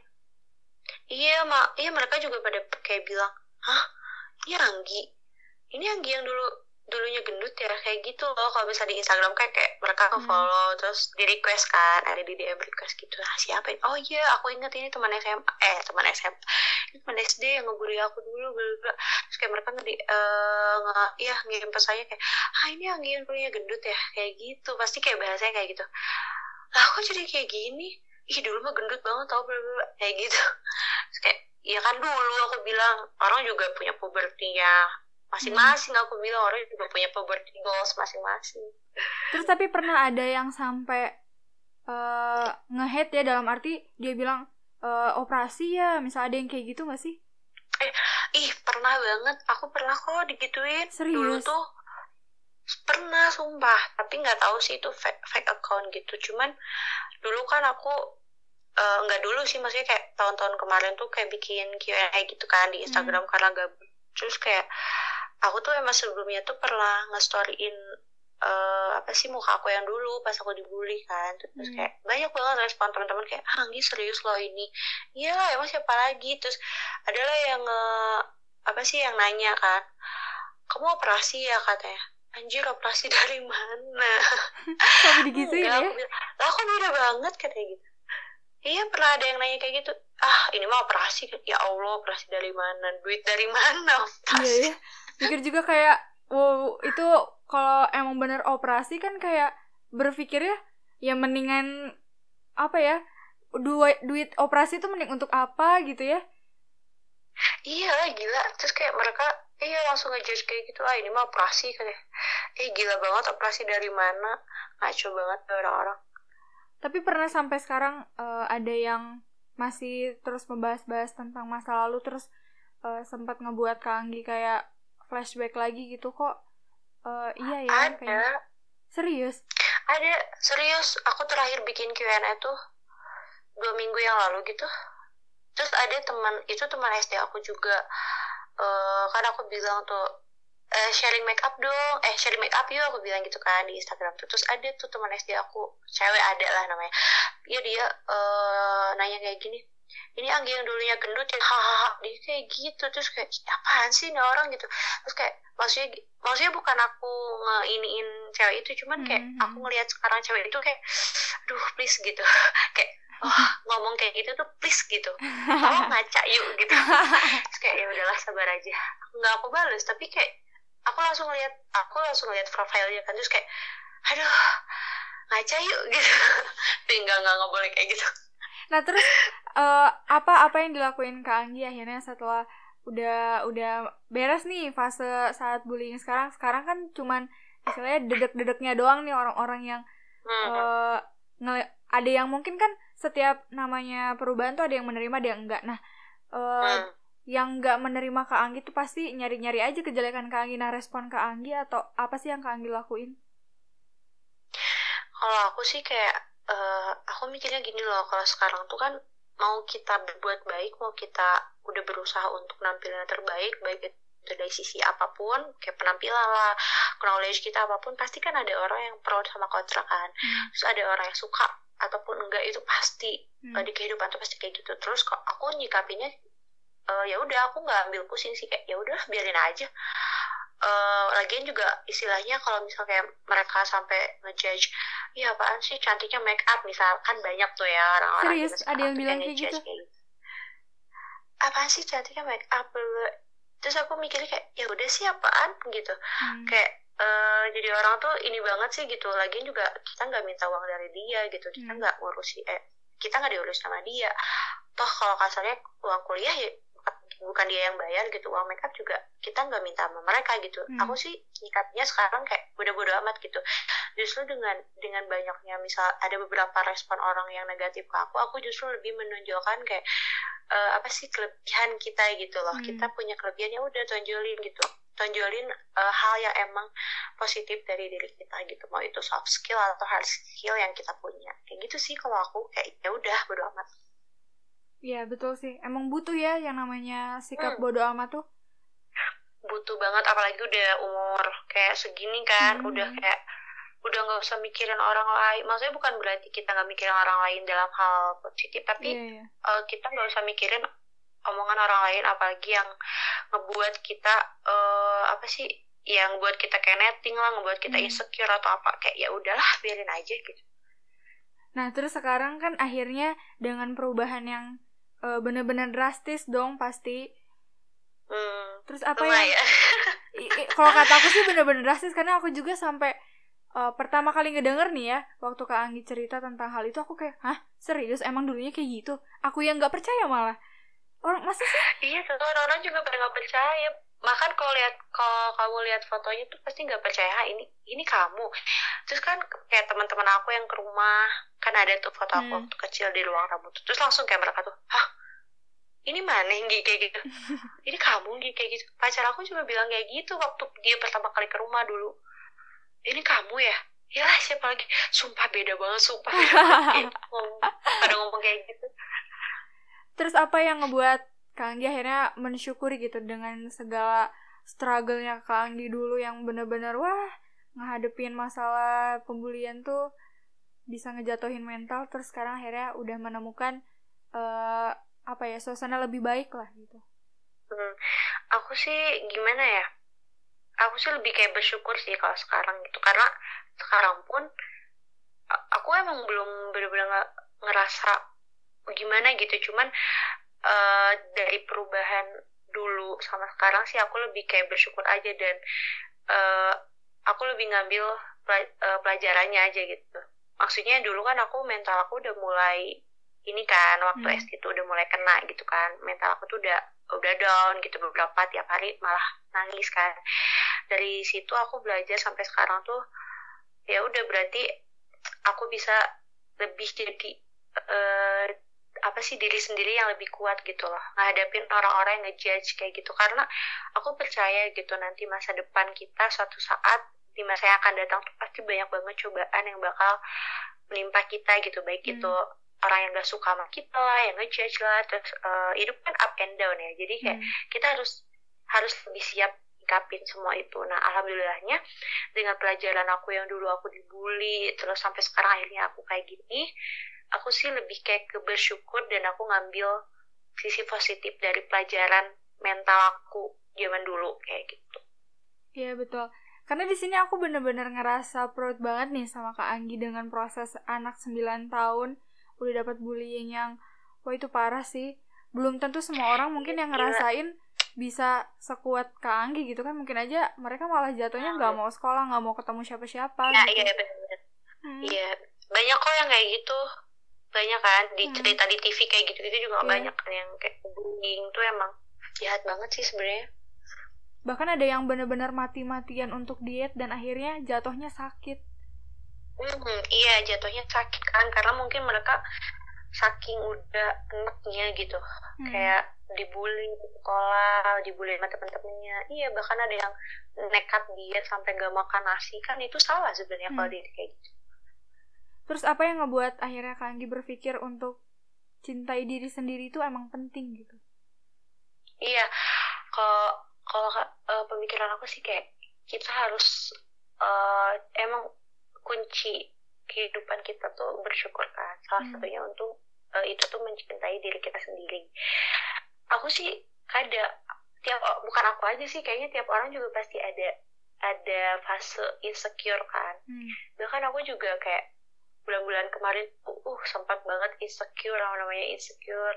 B: iya mak iya mereka juga pada kayak bilang hah? Iya Anggi. Ini Anggi yang dulu dulunya gendut ya kayak gitu loh. Kalau bisa di Instagram kayak kayak mereka ke follow hmm. terus di request kan ada di DM request gitu. Ah siapa ini? Oh iya aku inget ini teman SMA eh teman SMA ini teman SD yang ngebully aku dulu bla terus kayak mereka nge, uh, nge ya ngirim pesan saya kayak ah ini yang yang dulunya gendut ya? Kayak gitu. Pasti kayak bahasanya kayak gitu. Lah aku jadi kayak gini? Ih dulu mah gendut banget tau bla bla kayak gitu. Terus kayak ya kan dulu aku bilang. Orang juga punya pubertinya masing-masing aku bilang orang juga punya puberty goals masing-masing.
A: Terus tapi pernah ada yang sampai uh, ngehead ya dalam arti dia bilang uh, operasi ya misal ada yang kayak gitu gak sih?
B: Eh ih pernah banget. Aku pernah kok digituin.
A: Serius?
B: dulu tuh pernah sumpah. Tapi nggak tahu sih itu fake, fake account gitu. Cuman dulu kan aku uh, nggak dulu sih. Maksudnya kayak tahun-tahun kemarin tuh kayak bikin Q&A gitu kan di Instagram hmm. karena gabut terus kayak aku tuh emang sebelumnya tuh pernah nge-storyin uh, apa sih muka aku yang dulu pas aku dibully kan. Terus hmm. kayak banyak banget respon teman-teman kayak ah Anggi serius loh ini. Iya emang siapa lagi? Terus adalah yang uh, apa sih yang nanya kan kamu operasi ya? katanya. Anjir operasi dari mana?
A: Sampai digituin ya
B: aku bilang, lah aku beda banget? katanya gitu. Iya pernah ada yang nanya kayak gitu. Ah ini mah operasi ya Allah operasi dari mana? Duit dari mana? Operasi.
A: iya, iya mikir juga kayak wow itu kalau emang bener operasi kan kayak berpikir ya ya mendingan apa ya duit duit operasi itu mending untuk apa gitu ya?
B: Iya gila. Terus kayak mereka iya langsung ngejudge kayak gitu ah ini mah operasi kayak eh gila banget operasi dari mana? Ngaco banget orang-orang.
A: Tapi pernah sampai sekarang uh, ada yang masih terus membahas-bahas tentang masa lalu terus uh, sempat ngebuat Kak Anggi kayak flashback lagi gitu kok. Uh, iya ya
B: ada. kayak...
A: serius?
B: Ada. Serius aku terakhir bikin Q&A tuh dua minggu yang lalu gitu. Terus ada teman itu teman SD aku juga. Uh, kan aku bilang tuh uh, sharing make up dong. Eh sharing make up yuk aku bilang gitu kan di Instagram tuh. Terus ada tuh teman SD aku cewek ada lah namanya. Ya dia uh, nanya kayak gini ini Anggi yang dulunya gendut ya hahaha dia kayak gitu. Terus kayak apaan sih nih orang? gitu. Terus kayak maksudnya maksudnya bukan aku ngeiniin cewek itu cuman kayak mm -hmm. aku ngelihat sekarang cewek itu kayak aduh please gitu. Kayak oh, ngomong kayak gitu tuh please gitu. Tolong ngaca yuk gitu. Terus kayak ya udahlah sabar aja. Nggak aku balas tapi kayak aku langsung lihat aku langsung lihat profilnya kan. Terus kayak aduh ngaca yuk gitu. Tinggal nggak nggak boleh kayak gitu
A: Nah terus uh, apa apa yang dilakuin Kak Anggi akhirnya setelah udah udah beres nih fase saat bullying? Sekarang sekarang kan cuman istilahnya dedek-dedeknya doang nih orang-orang yang uh, ada yang mungkin kan setiap namanya perubahan tuh ada yang menerima ada yang enggak. Nah uh, yang enggak menerima Kak Anggi tuh pasti nyari-nyari aja kejelekan Kak Anggi. Nah respon Kak Anggi atau apa sih yang Kak Anggi lakuin?
B: Kalau aku sih kayak uh, aku mikirnya gini loh kalau sekarang tuh kan mau kita berbuat baik mau kita udah berusaha untuk nampilnya terbaik baik itu dari sisi apa pun kayak penampilan lah knowledge kita apa pun pasti kan ada orang yang pro sama kontra kan hmm. terus ada orang yang suka ataupun enggak itu pasti hmm. uh, di kehidupan tuh pasti kayak gitu terus kok aku nyikapinya uh, ya udah aku nggak ambil pusing sih kayak ya udah biarin aja uh, lagian juga istilahnya kalau misalnya mereka sampai ngejudge ya apaan sih cantiknya make up misalkan banyak tuh ya orang-orang
A: serius ada yang bilang kayak gitu. gitu
B: apaan sih cantiknya make up terus aku mikirnya kayak ya udah sih apaan gitu hmm. kayak uh, jadi orang tuh ini banget sih gitu lagian juga kita nggak minta uang dari dia gitu kita hmm. nggak hmm. ngurusi eh kita nggak diurus sama dia toh kalau kasarnya uang kuliah ya bukan dia yang bayar gitu uang makeup juga kita nggak minta sama mereka gitu. Hmm. aku sih nyikapnya sekarang kayak udah bodo amat gitu. Justru dengan dengan banyaknya misal ada beberapa respon orang yang negatif ke aku aku justru lebih menonjolkan kayak uh, apa sih kelebihan kita gitu loh. Hmm. kita punya kelebihan ya udah tonjolin gitu. Tonjolin uh, hal yang emang positif dari diri kita gitu. Mau itu soft skill atau hard skill yang kita punya. Kayak gitu sih kalau aku kayak ya udah bodo amat
A: Iya betul sih. Emang butuh ya yang namanya sikap hmm. bodoh amat tuh.
B: Butuh banget apalagi udah umur kayak segini kan, hmm. udah kayak udah nggak usah mikirin orang lain. Maksudnya bukan berarti kita nggak mikirin orang lain dalam hal positif, tapi yeah, yeah. Uh, kita nggak usah mikirin omongan orang lain, apalagi yang ngebuat kita uh, apa sih, yang buat kita kayak netting lah, ngebuat kita hmm. insecure atau apa kayak ya udahlah biarin aja gitu.
A: Nah terus sekarang kan akhirnya dengan perubahan yang uh, bener-bener drastis dong pasti.
B: Hmm,
A: terus apa ya, ya? kalau kata aku sih bener-bener drastis karena aku juga sampai uh, pertama kali ngedenger nih ya waktu Kak Anggi cerita tentang hal itu aku kayak hah? Serius? Emang dulunya kayak gitu? Aku yang nggak percaya malah. Orang masa
B: sih? Iya tuh orang-orang juga pada nggak percaya makan kalau lihat kalau kamu lihat fotonya tuh pasti nggak percaya ini ini kamu. Terus kan kayak teman-teman aku yang ke rumah kan ada tuh foto aku hmm. waktu kecil di ruang rambut terus langsung kayak mereka tuh hah ini mana yang kayak gitu? Ini kamu kayak gitu. Pacar aku juga bilang kayak gitu waktu dia pertama kali ke rumah dulu. Ini kamu ya? Ya siapa lagi? Sumpah beda banget sumpah beda banget. pada ngomong kayak gitu.
A: Terus apa yang ngebuat Kak Anggi akhirnya mensyukuri gitu dengan segala struggle-nya Kak Anggi dulu yang bener-bener wah ngehadepin masalah pembulian tuh bisa ngejatuhin mental terus sekarang akhirnya udah menemukan uh, apa ya suasana lebih baik lah gitu.
B: Hmm, aku sih gimana ya? Aku sih lebih kayak bersyukur sih kalau sekarang gitu karena sekarang pun aku emang belum bener-bener ngerasa gimana gitu cuman uh, dari perubahan dulu sama sekarang sih aku lebih kayak bersyukur aja dan uh, aku lebih ngambil eh, pelajarannya aja gitu. Maksudnya dulu kan aku mental aku udah mulai ini kan waktu hmm. SD tuh udah mulai kena gitu kan. Mental aku tuh udah udah down gitu beberapa tiap hari malah nangis kan. Dari situ aku belajar sampai sekarang tuh ya udah berarti aku bisa lebih jadi uh, apa sih diri sendiri yang lebih kuat gitu loh. Ngadepin orang-orang yang ngejudge kayak gitu. Karena aku percaya gitu nanti masa depan kita suatu saat di masa yang akan datang tuh pasti banyak banget cobaan yang bakal menimpa kita gitu. Baik hmm. itu orang yang gak suka sama kita lah yang ngejudge lah terus uh, hidup kan up and down ya. Jadi kayak hmm. kita harus harus lebih siap ngikapin semua itu. Nah alhamdulillahnya dengan pelajaran aku yang dulu aku dibully terus sampai sekarang akhirnya aku kayak gini aku sih lebih kayak ke bersyukur dan aku ngambil sisi positif dari pelajaran mental aku zaman dulu kayak gitu.
A: Iya betul. Karena di sini aku bener-bener ngerasa proud banget nih sama Kak Anggi dengan proses anak 9 tahun udah dapat bullying yang wah itu parah sih. Belum tentu semua orang mungkin yang ngerasain bisa sekuat Kak Anggi gitu kan mungkin aja mereka malah jatuhnya nggak mau sekolah nggak mau ketemu siapa-siapa.
B: Iya gitu. iya benar. Hmm. Iya banyak kok yang kayak gitu banyak kan di hmm. cerita di TV kayak gitu-gitu juga yeah. banyak kan yang kayak bullying tuh emang jahat banget sih sebenarnya
A: bahkan ada yang benar-benar mati-matian untuk diet dan akhirnya jatuhnya sakit
B: hmm, iya jatuhnya sakit kan karena mungkin mereka saking udah enaknya gitu hmm. kayak dibully di sekolah dibully sama temen-temennya iya bahkan ada yang nekat diet sampai gak makan nasi kan itu salah sebenarnya hmm. kalau dia kayak gitu
A: Terus apa yang ngebuat akhirnya Kak Anggi berpikir untuk cintai diri sendiri itu emang penting gitu
B: iya kalau kalau uh, pemikiran aku sih kayak kita harus uh, emang kunci kehidupan kita tuh bersyukur kan salah hmm. satunya untuk uh, itu tuh mencintai diri kita sendiri aku sih ada tiap bukan aku aja sih kayaknya tiap orang juga pasti ada ada fase insecure kan hmm. bahkan aku juga kayak bulan-bulan kemarin uh sempat banget insecure namanya insecure.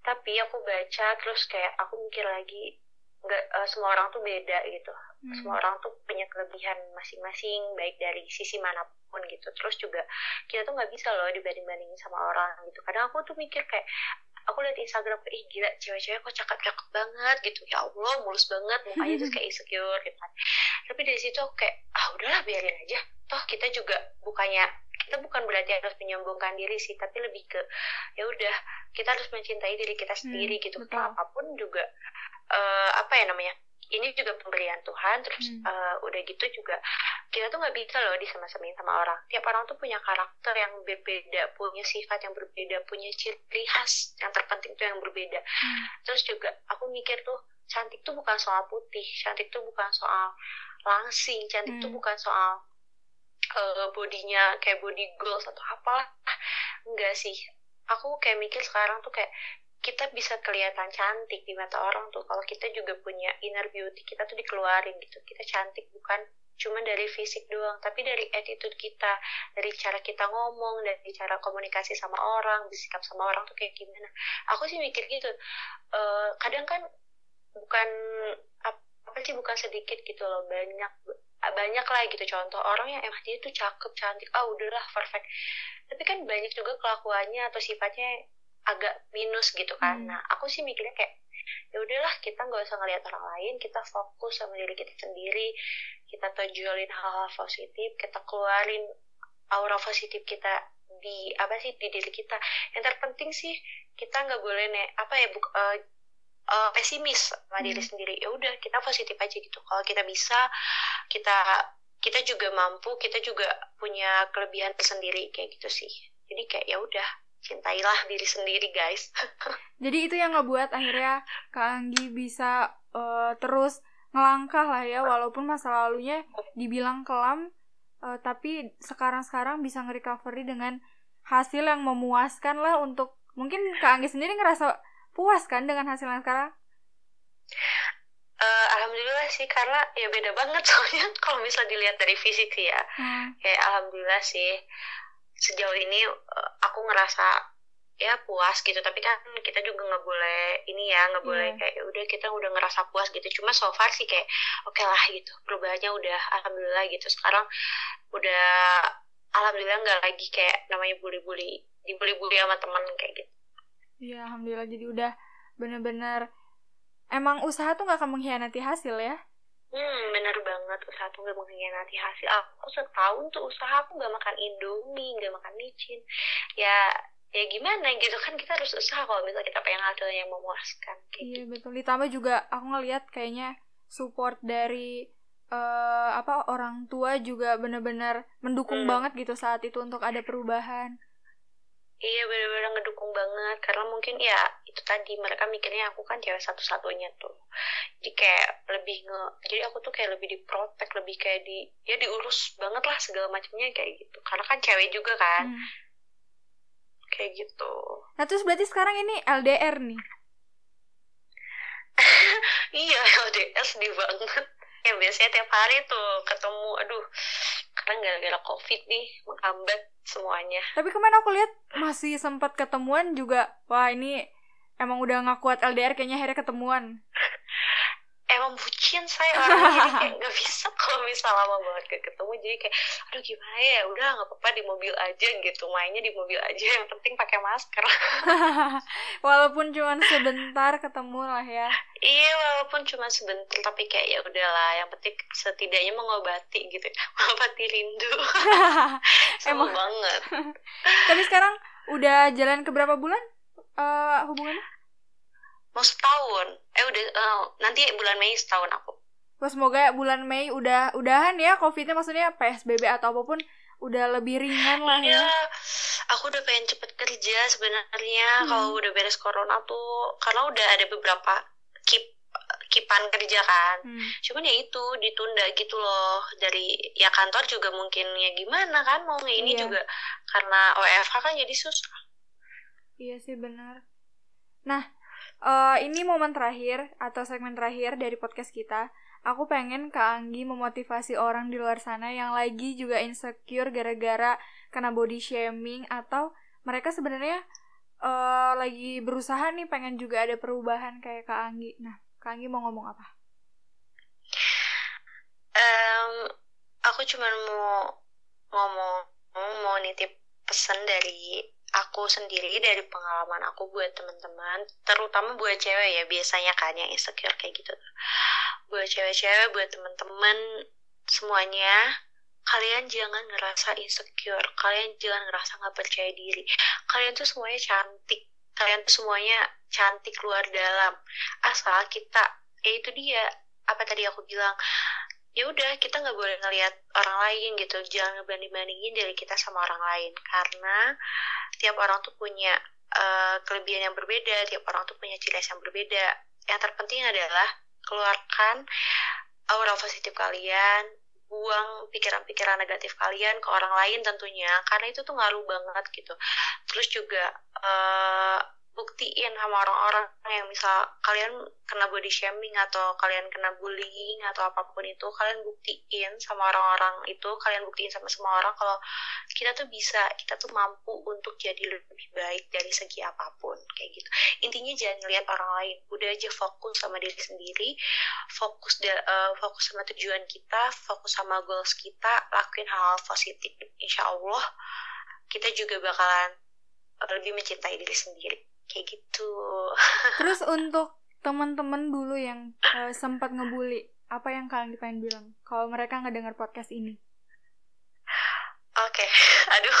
B: Tapi aku baca terus kayak aku mikir lagi nggak uh, semua orang tuh beda gitu. Hmm. semua orang tuh punya kelebihan masing-masing baik dari sisi mana pun gitu. Terus juga kita tuh nggak bisa loh dibanding-bandingin sama orang gitu. Kadang aku tuh mikir kayak aku lihat Instagram ih gila cewek-cewek kok cakep-cakep banget gitu. Ya Allah mulus banget mukanya tuh kayak insecure gitu kan. Tapi dari situ aku kayak ah udahlah biarin aja. Toh kita juga bukannya kita bukan berarti harus menyombongkan diri sih tapi lebih ke ya udah kita harus mencintai diri kita sendiri hmm, gitu betul. apa pun juga uh, apa ya namanya ini juga pemberian Tuhan terus hmm. uh, udah gitu juga kita tuh nggak bisa loh disama-samain sama orang tiap orang tuh punya karakter yang berbeda punya sifat yang berbeda punya ciri khas yang terpenting tuh yang berbeda hmm. terus juga aku mikir tuh cantik tuh bukan soal putih cantik tuh bukan soal langsing cantik hmm. tuh bukan soal uh, bodinya kayak body goals atau apa enggak sih. Aku kayak mikir sekarang tuh kayak kita bisa kelihatan cantik di mata orang tuh. Kalau kita juga punya inner beauty kita tuh dikeluarin gitu. Kita cantik bukan cuma dari fisik doang tapi dari attitude kita dari cara kita ngomong dari cara komunikasi sama orang bersikap sama orang tuh kayak gimana. Aku sih mikir gitu. Uh, kadang kan bukan apa sih bukan sedikit gitu loh banyak banyak lah gitu. Contoh orang yang emang dia tuh cakep cantik ah udahlah perfect. Tapi kan banyak juga kelakuannya atau sifatnya agak minus gitu kan. Hmm. nah aku sih mikirnya kayak ya udahlah kita nggak usah ngelihat orang lain kita fokus sama diri kita sendiri. Kita tonjolin hal-hal positif kita keluarin aura positif kita di apa sih di diri kita. Yang terpenting sih kita nggak boleh nih apa ya buk, uh, uh, pesimis sama hmm. diri sendiri. Ya udah kita positif aja gitu. Kalau kita bisa kita kita juga mampu kita juga punya kelebihan tersendiri kayak gitu sih. Jadi kayak ya udah cintailah diri sendiri guys.
A: Jadi itu yang ngebuat akhirnya Kak Anggi bisa uh, terus ngelangkah lah ya walaupun masa lalunya dibilang kelam uh, tapi sekarang-sekarang bisa nge-recovery dengan hasil yang memuaskan lah untuk mungkin Kak Anggi sendiri ngerasa puas kan dengan hasil yang sekarang?
B: Uh, alhamdulillah sih karena ya beda banget soalnya kalau misalnya dilihat dari fisik sih ya. Hmm. kayak alhamdulillah sih sejauh ini uh, aku ngerasa ya puas gitu. Tapi kan kita juga nggak boleh ini ya nggak boleh yeah. kayak udah kita udah ngerasa puas gitu. Cuma so far sih kayak oke okay lah gitu. Perubahannya udah alhamdulillah gitu. Sekarang udah alhamdulillah nggak lagi kayak namanya bully-bully dibully-bully sama teman kayak gitu
A: iya alhamdulillah jadi udah bener-bener emang usaha tuh nggak akan mengkhianati hasil ya
B: Hmm, bener banget usaha tuh gak mengkhianati hasil. Aku setahun tuh usaha aku gak makan indomie, gak makan micin. Ya, ya gimana gitu kan kita harus usaha kalau misalnya kita pengen hasil yang memuaskan.
A: Kayak iya gitu. betul. Ditambah juga aku ngeliat kayaknya support dari uh, apa orang tua juga bener-bener mendukung hmm. banget gitu saat itu untuk ada perubahan
B: iya bener-bener ngedukung banget. Karena mungkin ya itu tadi mereka mikirnya aku kan cewek satu-satunya tuh. Jadi kayak lebih nge jadi aku tuh kayak lebih diprotek lebih kayak di ya diurus banget lah segala macamnya kayak gitu. Karena kan cewek juga kan. Hmm. kayak gitu.
A: Nah terus berarti sekarang ini LDR nih?
B: Iya LDR sedih banget ya biasanya tiap hari tuh ketemu aduh karena gara-gara covid nih menghambat semuanya.
A: Tapi kemarin aku lihat masih sempat ketemuan juga. Wah ini emang udah nggak kuat LDR kayaknya akhirnya ketemuan
B: emang bucin saya orangnya jadi kayak nggak bisa kalau misal lama banget gak ketemu jadi kayak aduh gimana ya? Udah nggak apa-apa di mobil aja gitu. Mainnya di mobil aja yang penting pakai masker.
A: Walaupun cuma sebentar ketemu lah ya.
B: Iya walaupun cuma sebentar tapi kayak ya udahlah yang penting setidaknya mengobati gitu. Mengobati rindu. Emang. banget.
A: Tapi sekarang udah jalan ke berapa bulan uh, hubungannya
B: mau setahun. Eh udah uh, nanti bulan Mei setahun aku.
A: Wah, semoga bulan Mei udah udahan ya covidnya. Maksudnya PSBB atau apa pun udah lebih ringan lah ya.
B: Iya, aku udah pengen cepet kerja sebenarnya hmm. kalau udah beres corona tuh. Karena udah ada beberapa keep kipan kerja kan. Hmm. cuman ya itu ditunda gitu loh. Dari ya kantor juga mungkin ya gimana kan mau ini iya. juga karena WFH kan jadi susah.
A: Iya sih benar. Nah uh, ini momen terakhir atau segmen terakhir dari podcast kita aku pengen Kak Anggi memotivasi orang di luar sana yang lagi juga insecure gara-gara kena body shaming atau mereka sebenarnya uh, lagi berusaha nih pengen juga ada perubahan kayak Kak Anggi. Nah, Kak Anggi mau ngomong apa?
B: Um, aku cuma mau ngomong mau nitip pesan dari aku sendiri dari pengalaman aku buat teman-teman terutama buat cewek ya biasanya kan yang insecure kayak gitu. Buat cewek-cewek buat teman-teman semuanya kalian jangan ngerasa insecure kalian jangan ngerasa nggak percaya diri. Kalian tuh semuanya cantik kalian tuh semuanya cantik luar dalam. Asal kita ya itu dia apa tadi aku bilang ya udah kita nggak boleh ngelihat orang lain gitu. Jangan ngebanding bandingin dari kita sama orang lain. Karena tiap orang tuh punya uh, kelebihan yang berbeda tiap orang tuh punya ciri yang berbeda. Yang terpenting adalah keluarkan aura positif kalian buang pikiran-pikiran negatif kalian ke orang lain tentunya. Karena itu tuh ngaruh banget gitu. Terus juga uh, buktiin sama orang-orang yang misal kalian kena body shaming atau kalian kena bullying atau apa pun itu kalian buktiin sama orang-orang itu kalian buktiin sama semua orang kalau kita tuh bisa kita tuh mampu untuk jadi lebih baik dari segi apa pun kayak gitu. Intinya jangan lihat orang lain udah aja fokus sama diri sendiri fokus uh, fokus sama tujuan kita fokus sama goals kita lakuin hal-hal positif insya Allah kita juga bakalan lebih mencintai diri sendiri kayak gitu
A: terus untuk teman-teman dulu yang uh, sempat ngebully apa yang kalian pengen bilang kalau mereka nggak dengar podcast ini
B: oke okay. aduh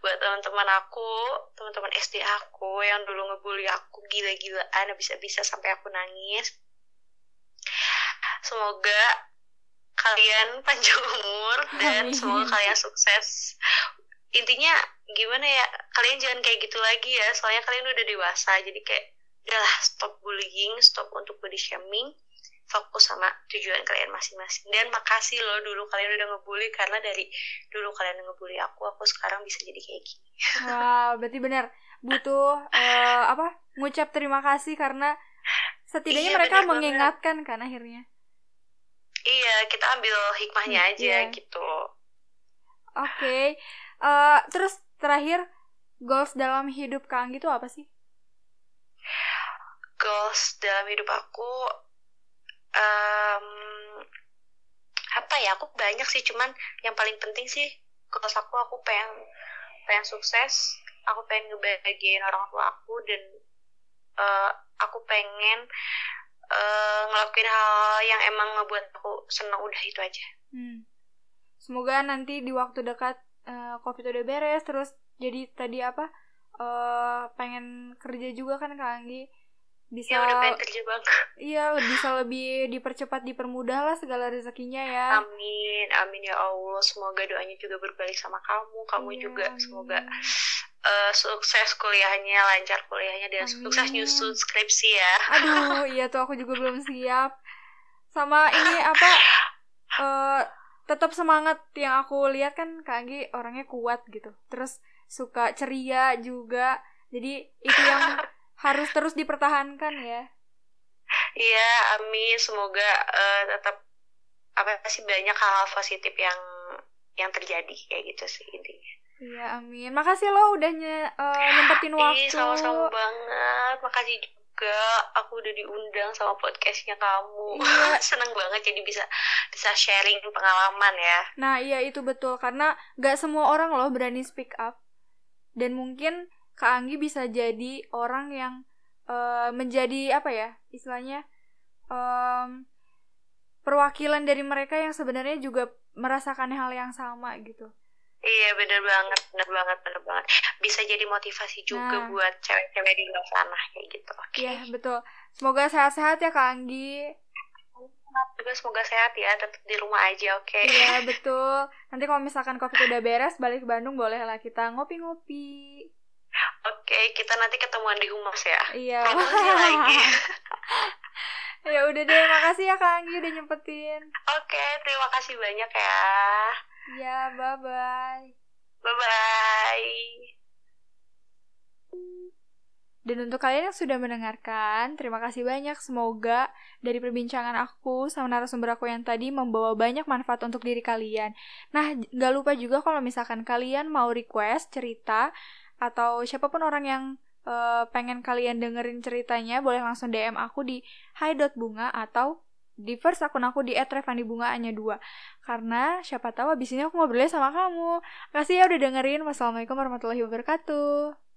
B: buat teman-teman aku teman-teman SD aku yang dulu ngebully aku gila-gilaan bisa-bisa sampai aku nangis semoga kalian panjang umur dan Amin. semoga kalian sukses intinya gimana ya kalian jangan kayak gitu lagi ya soalnya kalian udah dewasa jadi kayak udahlah stop bullying stop untuk body shaming fokus sama tujuan kalian masing-masing dan makasih loh dulu kalian udah ngebully karena dari dulu kalian ngebully aku aku sekarang bisa jadi kayak gini
A: wow berarti benar butuh uh, apa ngucap terima kasih karena setidaknya iya, mereka mengingatkan banget. kan akhirnya
B: iya kita ambil hikmahnya hmm, aja iya. gitu
A: oke okay. Uh, terus terakhir goals dalam hidup Kang gitu apa sih?
B: Goals dalam hidup aku um, apa ya? Aku banyak sih, cuman yang paling penting sih goals aku aku pengen pengen sukses, aku pengen ngebahagiain orang tua aku dan uh, aku pengen uh, ngelakuin hal yang emang ngebuat aku senang udah itu aja. Hmm.
A: Semoga nanti di waktu dekat uh, covid udah beres terus jadi tadi apa uh, pengen kerja juga kan kak Anggi?
B: Bisa ya, udah pengen kerja banget.
A: Iya bisa lebih dipercepat dipermudah lah segala rezekinya ya.
B: Amin amin ya Allah. Semoga doanya juga berbalik sama kamu. Kamu ya, juga amin. semoga uh, sukses kuliahnya lancar kuliahnya dan amin. sukses nyusun skripsi ya.
A: Aduh iya tuh aku juga belum siap. Sama ini apa uh, tetap semangat. Yang aku lihat kan Kak Anggi orangnya kuat gitu. Terus suka ceria juga. Jadi itu yang harus terus dipertahankan ya.
B: Iya amin. Semoga uh, tetap apa sih banyak hal-hal positif yang yang terjadi. Kayak gitu sih intinya.
A: Iya amin. Makasih lo udah nye, uh, nyempetin waktu.
B: iya sama-sama banget. Makasih juga aku udah diundang sama podcastnya kamu. Iya. seneng banget jadi bisa bisa sharing pengalaman ya.
A: Nah iya itu betul karena gak semua orang loh berani speak up. Dan mungkin Kak Anggi bisa jadi orang yang uh, menjadi apa ya istilahnya um, perwakilan dari mereka yang sebenarnya juga merasakan hal yang sama gitu
B: Iya bener banget, bener banget, bener banget. Bisa jadi motivasi juga nah. buat cewek-cewek di luar sana kayak gitu.
A: Oke. Okay. Iya betul. Semoga sehat-sehat ya Kak Anggi.
B: juga semoga sehat ya tetap di rumah aja oke okay?
A: iya betul nanti kalau misalkan covid udah beres balik ke Bandung boleh lah kita ngopi-ngopi
B: oke okay, kita nanti ketemuan di humas ya
A: iya lagi ya udah deh makasih ya kak Anggi udah nyempetin
B: oke okay, terima kasih banyak ya
A: ya bye bye
B: bye bye
A: dan untuk kalian yang sudah mendengarkan, terima kasih banyak. Semoga dari perbincangan aku sama narasumber aku yang tadi membawa banyak manfaat untuk diri kalian. Nah, gak lupa juga kalau misalkan kalian mau request cerita atau siapa pun orang yang uh, pengen kalian dengerin ceritanya, boleh langsung DM aku di hi.bunga atau di first akun aku di @revandibunga hanya dua. Karena siapa tahu abis ini aku ngobrolnya sama kamu. Kasih ya udah dengerin. Wassalamualaikum warahmatullahi wabarakatuh